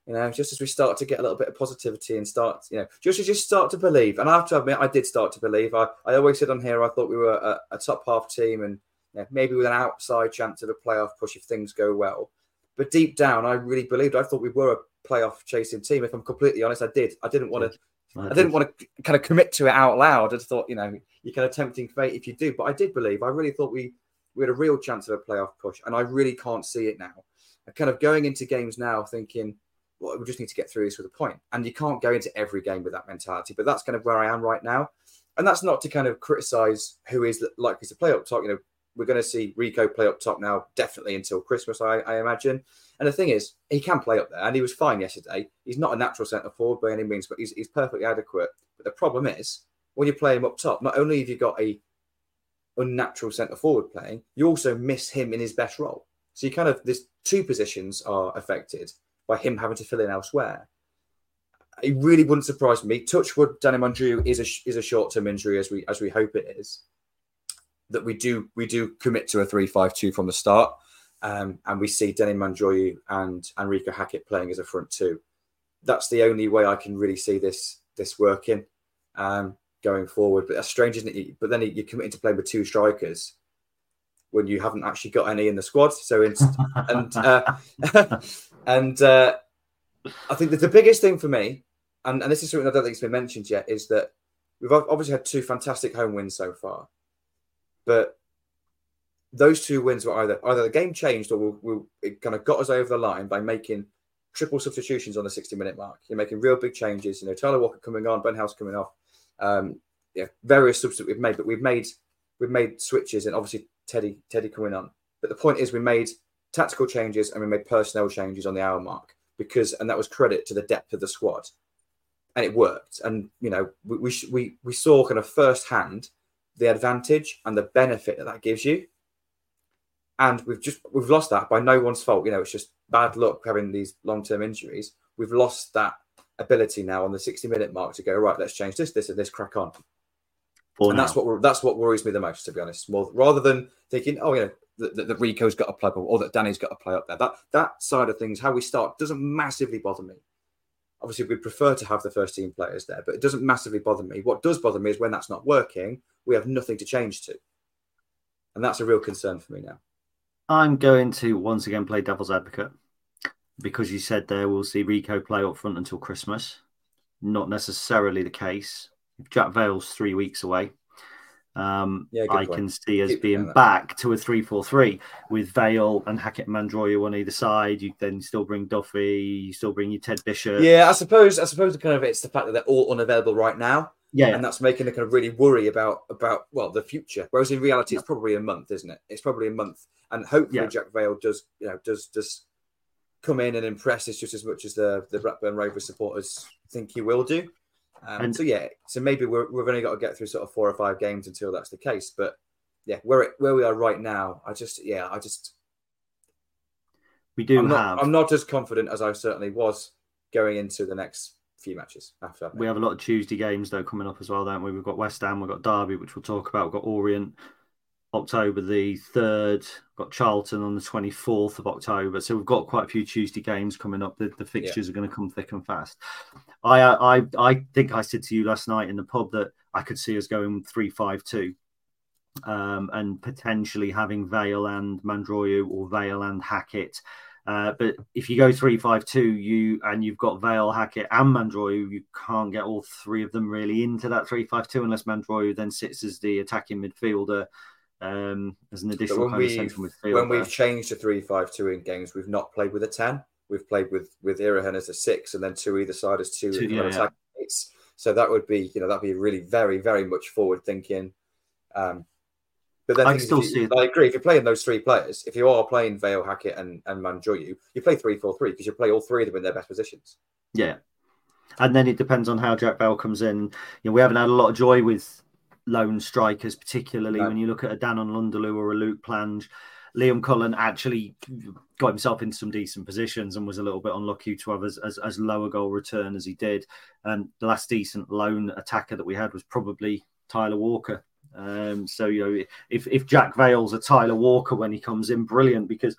You know, just as we start to get a little bit of positivity and start, you know, just as just start to believe. And I have to admit, I did start to believe. I, I always said on here, I thought we were a, a top half team and you know, maybe with an outside chance of a playoff push if things go well. But deep down, I really believed. I thought we were a playoff chasing team. If I'm completely honest, I did. I didn't want to. I didn't want to kind of commit to it out loud. I just thought, you know, you're kind of tempting fate if you do. But I did believe. I really thought we we had a real chance of a playoff push, and I really can't see it now. I'm kind of going into games now thinking, well, we just need to get through this with a point. And you can't go into every game with that mentality. But that's kind of where I am right now. And that's not to kind of criticize who is likely to play up top. You know, we're going to see Reeco play up top now, definitely until Christmas, I, I imagine. And the thing is, he can play up there, and he was fine yesterday. He's not a natural centre forward by any means, but he's, he's perfectly adequate. But the problem is, when you play him up top, not only have you got a unnatural centre forward playing, you also miss him in his best role. So you kind of there's two positions are affected by him having to fill in elsewhere. It really wouldn't surprise me. Touchwood, Danny Mandroiu is a is a short term injury as we as we hope it is. That we do we do commit to a three five two from the start, um, and we see Danny Mandroiu and Enrico Hackett playing as a front two. That's the only way I can really see this this working um, going forward. But that's strange, isn't it? But then you're committing to playing with two strikers when you haven't actually got any in the squad. So it's and uh, and uh, I think that the biggest thing for me, and, and this is something I don't think has been mentioned yet, is that we've obviously had two fantastic home wins so far, but those two wins were either either the game changed or we, we, it kind of got us over the line by making triple substitutions on the 60 minute mark. You're making real big changes. You know, Tyler Walker coming on, Ben House coming off. Um, yeah, various substitutes we've made, but we've made we've made switches and obviously Teddy Teddy coming on. But the point is, we made tactical changes and we made personnel changes on the hour mark because, and that was credit to the depth of the squad, and it worked. And you know, we we we, we saw kind of firsthand the advantage and the benefit that that gives you. And we've just we've lost that by no one's fault. You know, it's just bad luck having these long term injuries. We've lost that ability now on the 60 minute mark to go right. Let's change this, this, and this. Crack on. For and now. that's what that's what worries me the most, to be honest. More rather than thinking, oh, you know, that, that Reeco's got to play or that Danny's got to play up there. That that side of things, how we start, doesn't massively bother me. Obviously, we'd prefer to have the first team players there, but it doesn't massively bother me. What does bother me is when that's not working, we have nothing to change to, and that's a real concern for me now. I'm going to once again play devil's advocate because you said there we'll see Rico play up front until Christmas. Not necessarily the case. Jack Vale's three weeks away. Um, yeah, I point. can see us Keep being back to a 3 4 3 with Vale and Hackett Mandroiu on either side. You then still bring Duffy, you still bring your Ted Bishop. Yeah, I suppose I suppose the kind of it's the fact that they're all unavailable right now. Yeah, and that's making a kind of really worry about about well the future. Whereas in reality, it's probably a month, isn't it? It's probably a month, and hopefully yeah. Jack Vale does you know does does come in and impress us just as much as the the Blackburn Rovers supporters think he will do. Um, and so yeah, so maybe we're, we've only got to get through sort of four or five games until that's the case. But yeah, where it, where we are right now, I just yeah, I just we do I'm have. Not, I'm not as confident as I certainly was going into the next few matches after that. We have a lot of Tuesday games though coming up as well, don't we? We've got West Ham, we've got Derby, which we'll talk about. We've got Orient, October the 3rd, got Charlton on the 24th of October. So we've got quite a few Tuesday games coming up. The, the fixtures yeah. are going to come thick and fast. I, I I think I said to you last night in the pub that I could see us going 3 5 2 um, and potentially having Vale and Mandroiu or Vale and Hackett. Uh, but if you go three five two, you and you've got Vale, Hackett, and Mandroiu, you can't get all three of them really into that three five two unless Mandroiu then sits as the attacking midfielder um, as an additional kind of central midfielder. When we've changed to three five two in games, we've not played with a ten. We've played with with Erhahon as a six, and then two either side as two, two yeah, yeah. So that would be, you know, that'd be really very very much forward thinking. Um, but then I still you, see. I agree. If you're playing those three players, if you are playing Vale, Hackett, and and Mandroiu, you play three four three because you play all three of them in their best positions. Yeah, and then it depends on how Jack Bell comes in. You know, we haven't had a lot of joy with lone strikers, particularly no. when you look at a Dan N'Lundulu or a Luke Plange. Liam Cullen actually got himself into some decent positions and was a little bit unlucky to have as, as, as low a goal return as he did. And the last decent lone attacker that we had was probably Tyler Walker. Um, so you know, if if Jack Vale's a Tyler Walker when he comes in, brilliant because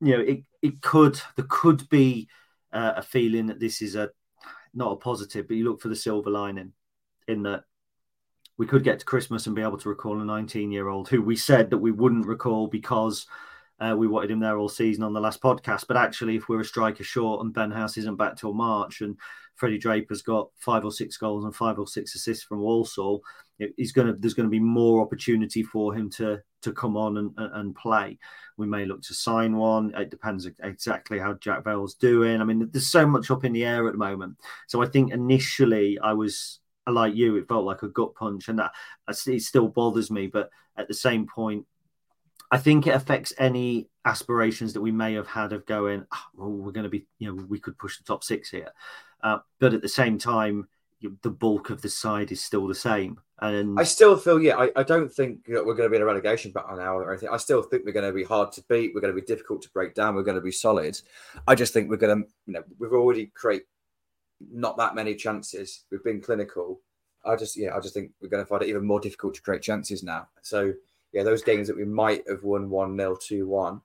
you know it it could there could be uh, a feeling that this is a not a positive, but you look for the silver lining in that we could get to Christmas and be able to recall a 19 year old who we said that we wouldn't recall because uh, we wanted him there all season on the last podcast. But actually, if we're a striker short and Ben House isn't back till March and Freddie Draper's got five or six goals and five or six assists from Walsall, he's going to there's going to be more opportunity for him to to come on and, and play. We may look to sign one. It depends exactly how Jack Vale's doing. I mean, there's so much up in the air at the moment. So I think initially I was like you, it felt like a gut punch, and that it still bothers me. But at the same point, I think it affects any aspirations that we may have had of going, oh, well, we're going to be, you know, we could push the top six here. Uh, but at the same time, the bulk of the side is still the same. And I still feel, yeah, I, I don't think we're going to be in a relegation battle now or anything. I still think we're going to be hard to beat. We're going to be difficult to break down. We're going to be solid. I just think we're going to, you know, we've already create not that many chances. We've been clinical. I just, yeah, I just think we're going to find it even more difficult to create chances now. So, yeah, those games that we might have won 1 0, 2 1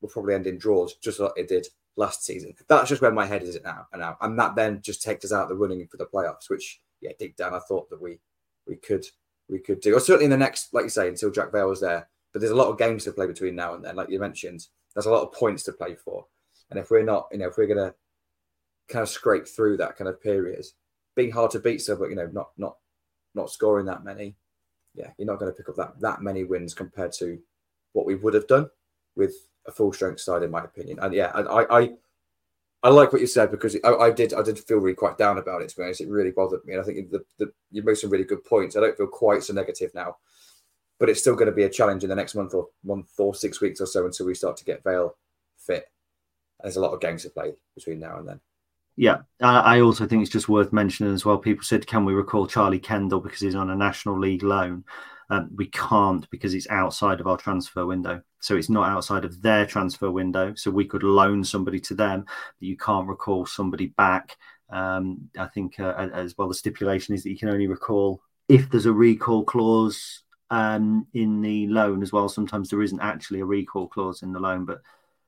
will probably end in draws, just like it did last season. That's just where my head is at now. And now, and that then just takes us out the running for the playoffs, which yeah, deep down I thought that we we could we could do. Or certainly in the next, like you say, until Jack Vale was there. But there's a lot of games to play between now and then, like you mentioned. There's a lot of points to play for, and if we're not, you know, if we're gonna kind of scrape through that kind of period, being hard to beat, so but you know, not not not scoring that many, yeah, you're not going to pick up that that many wins compared to what we would have done with a full strength side, in my opinion. And yeah, I I I like what you said because I, I, did I did feel really quite down about it. To be honest, it really bothered me, and I think the, the, you made some really good points. I don't feel quite so negative now, but it's still going to be a challenge in the next month or month or six weeks or so until we start to get Vale fit. There's a lot of games to play between now and then. Yeah, I also think it's just worth mentioning as well. People said, "Can we recall Charlie Kendall because he's on a National League loan?" Um, we can't because it's outside of our transfer window. So it's not outside of their transfer window. So we could loan somebody to them, but you can't recall somebody back. Um, I think uh, as well, the stipulation is that you can only recall if there's a recall clause um, in the loan as well. Sometimes there isn't actually a recall clause in the loan, but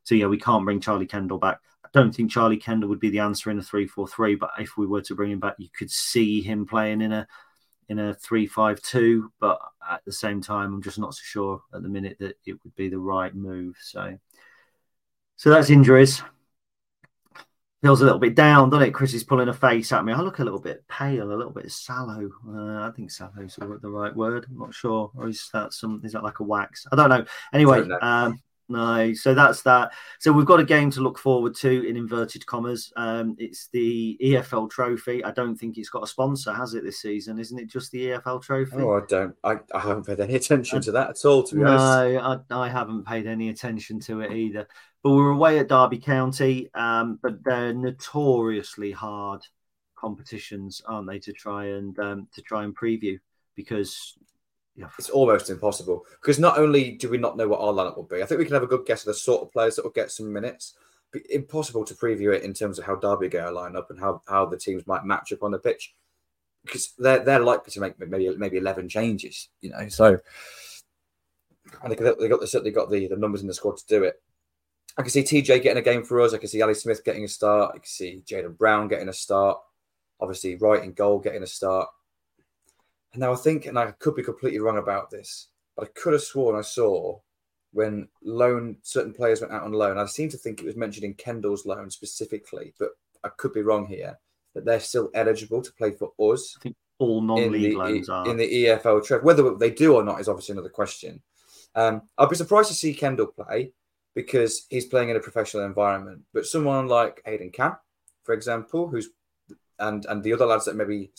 so yeah, we can't bring Charlie Kendall back. I don't think Charlie Kendall would be the answer in a three-four-three, but if we were to bring him back, you could see him playing in a in a three-five-two. But at the same time, I'm just not so sure at the minute that it would be the right move. So, so that's injuries. Feels a little bit down, doesn't it? Chris is pulling a face at me. I look a little bit pale, a little bit sallow. Uh, I think sallow is the right word. I'm not sure. Or is that some? Is that like a wax? I don't know. Anyway, don't know. Um, no, so that's that. So we've got a game to look forward to in inverted commas. Um, it's the EFL Trophy. I don't think it's got a sponsor, has it this season? Isn't it just the EFL Trophy? Oh, I don't. I, I haven't paid any attention to that at all. To be no, honest, no, I, I haven't paid any attention to it either. But we're away at Derby County, um, but they're notoriously hard competitions, aren't they, to try and um, to try and preview because yeah. It's almost impossible because not only do we not know what our lineup will be, I think we can have a good guess of the sort of players that will get some minutes. But impossible to preview it in terms of how Derby are going line up and how, how the teams might match up on the pitch because they're they're likely to make maybe maybe eleven changes, you know. So I think they got the certainly got the, the numbers in the squad to do it. I can see TJ getting a game for us. I can see Ali Smith getting a start. I can see Jaden Brown getting a start. Obviously, Wright in goal getting a start. And now I think, and I could be completely wrong about this, but I could have sworn I saw when loan certain players went out on loan. I seem to think it was mentioned in Kendall's loan specifically, but I could be wrong here. That they're still eligible to play for us. I think all non-league loans are in the EFL trip. Whether they do or not is obviously another question. Um, I'd be surprised to see Kendall play because he's playing in a professional environment. But someone like Aidan Camp, for example, who's and and the other lads that maybe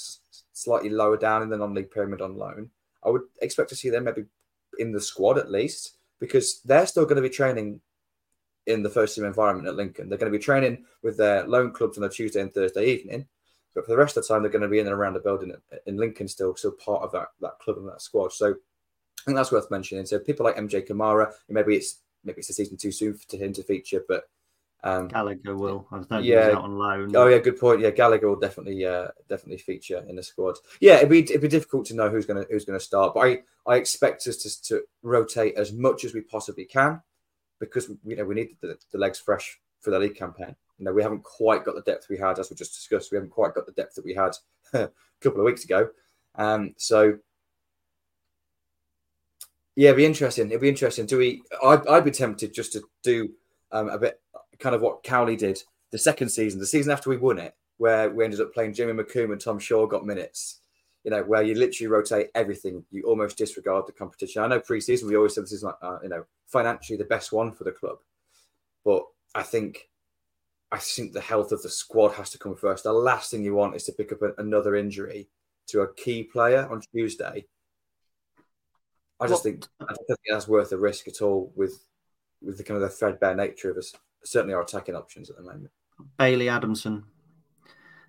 slightly lower down in the non-league pyramid on loan, I would expect to see them maybe in the squad at least because they're still going to be training in the first team environment at Lincoln. They're going to be training with their loan clubs on a Tuesday and Thursday evening, but for the rest of the time they're going to be in and around the building in Lincoln still, still part of that that club and that squad. So I think that's worth mentioning. So people like MJ Kamara, maybe it's maybe it's a season too soon for him to feature, but um, Gallagher will. I don't yeah. on loan. Oh yeah, good point. Yeah, Gallagher will definitely uh, definitely feature in the squad. Yeah, it'd be it'd be difficult to know who's gonna who's gonna start, but I I expect us to, to rotate as much as we possibly can because you know we need the, the legs fresh for the league campaign. You know we haven't quite got the depth we had as we just discussed. We haven't quite got the depth that we had a couple of weeks ago. Um, so yeah, it'd be interesting. It'd be interesting. Do we? I'd, I'd be tempted just to do um, a bit kind of what Cowley did the second season, the season after we won it, where we ended up playing Jimmy McComb and Tom Shaw got minutes. You know, where you literally rotate everything. You almost disregard the competition. I know preseason we always said this is like uh, you know financially the best one for the club, but I think I think the health of the squad has to come first. The last thing you want is to pick up a, another injury to a key player on Tuesday. I just well, think I don't think that's worth the risk at all with with the kind of the threadbare nature of us certainly our attacking options at the moment. Bailey Adamson,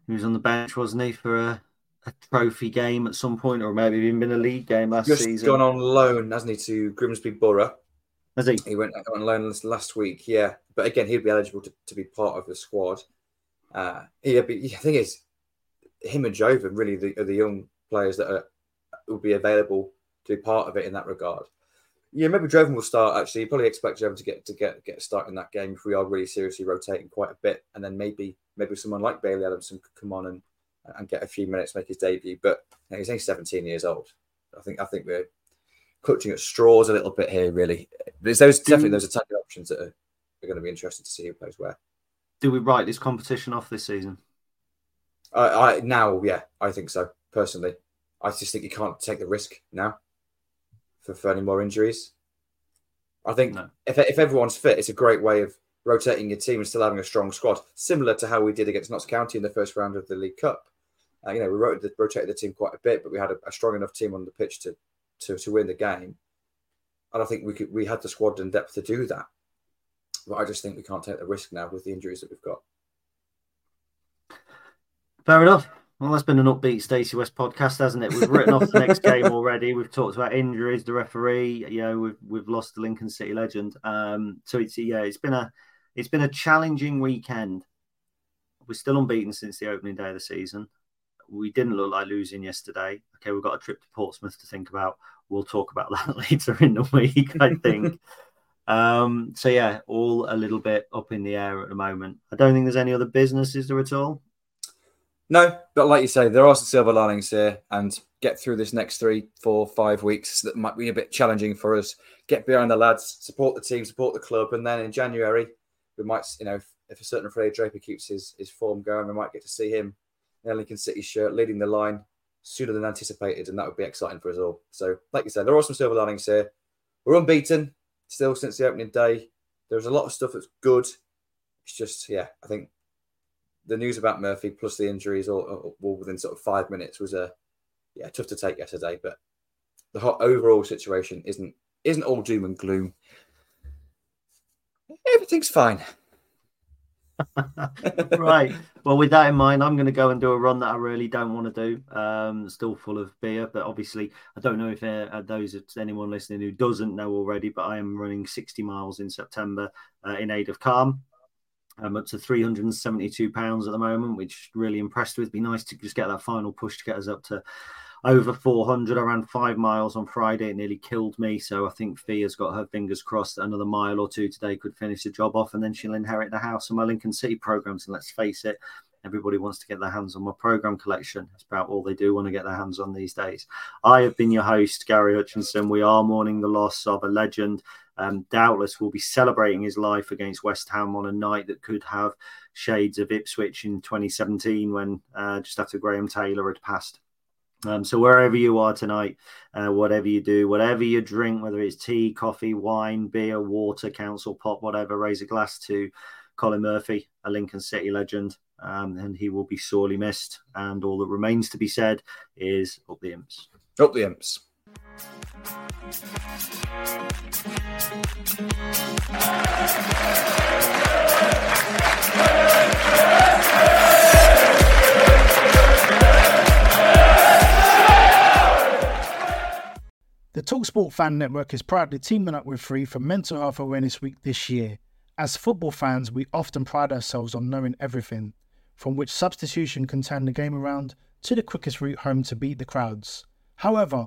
he was on the bench, wasn't he, for uh, a trophy game at some point, or maybe even been a league game last season. Just season. gone on loan, hasn't he, to Grimsby Borough? Has he? He went on loan last- last week, yeah. But again, he'd be eligible to, to be part of the squad. Uh, he'd be, the thing is, him and Jovon really the, are the young players that are, will be available to be part of it in that regard. Yeah, maybe Jovon will start. Actually, probably expect Jovon to get to get get a start in that game if we are really seriously rotating quite a bit, and then maybe maybe someone like Bailey Adamson could come on and and get a few minutes, make his debut. But you know, he's only 17 years old. I think I think we're clutching at straws a little bit here, really. There's those definitely those attacking options that are, are going to be interesting to see who plays where. Do we write this competition off this season? I, I now, yeah, I think so. Personally, I just think you can't take the risk now for, for any more injuries. I think No. if if everyone's fit, it's a great way of rotating your team and still having a strong squad, similar to how we did against Notts County in the first round of the League Cup. Uh, you know, we rotated the, rotated the team quite a bit, but we had a, a strong enough team on the pitch to, to to win the game. And I think we could we had the squad and depth to do that. But I just think we can't take the risk now with the injuries that we've got. Fair enough. Well, that's been an upbeat Stacey West podcast, hasn't it? We've written off the next game already. We've talked about injuries, the referee. You know, we've we've lost the Lincoln City legend. Um, so it's yeah, it's been a it's been a challenging weekend. We're still unbeaten since the opening day of the season. We didn't look like losing yesterday. Okay, we've got a trip to Portsmouth to think about. We'll talk about that later in the week, I think. um, so yeah, all a little bit up in the air at the moment. I don't think there's any other business, is there at all? No, but like you say, there are some silver linings here, and get through this next three, four, five weeks that might be a bit challenging for us. Get behind the lads, support the team, support the club, and then in January we might, you know, if, a certain Freddie Draper keeps his his form going, we might get to see him in a Lincoln City shirt leading the line sooner than anticipated, and that would be exciting for us all. So, like you said, there are some silver linings here. We're unbeaten still since the opening day. There's a lot of stuff that's good. It's just, yeah, I think the news about Murphy plus the injuries all, all- within sort of five minutes was a yeah tough to take yesterday. But the whole overall situation isn't isn't all doom and gloom. Everything's fine. right. Well, with that in mind, I'm going to go and do a run that I really don't want to do. Um, still full of beer, but obviously, I don't know if uh, uh, those anyone listening who doesn't know already, but I am running 60 miles in September uh, in aid of CALM. I'm up to 372 pounds at the moment, which really impressed with. Be nice to just get that final push to get us up to over 400. I ran five miles on Friday. It nearly killed me. So I think Fia's got her fingers crossed that another mile or two today could finish the job off and then she'll inherit the house and my Lincoln City programs. And let's face it, everybody wants to get their hands on my program collection. It's about all they do want to get their hands on these days. I have been your host, Gary Hutchinson. We are mourning the loss of a legend. Um, doubtless will be celebrating his life against West Ham on a night that could have shades of Ipswich in 2017 when uh, just after Graham Taylor had passed. Um, so wherever you are tonight, uh, whatever you do, whatever you drink, whether it's tea, coffee, wine, beer, water, council pot, whatever, raise a glass to Colin Murphy, a Lincoln City legend, um, and he will be sorely missed. And all that remains to be said is up the imps. Up the imps. The Talksport Fan Network is proudly teaming up with Free for Mental Health Awareness Week this year. As football fans, we often pride ourselves on knowing everything, from which substitution can turn the game around to the quickest route home to beat the crowds. However,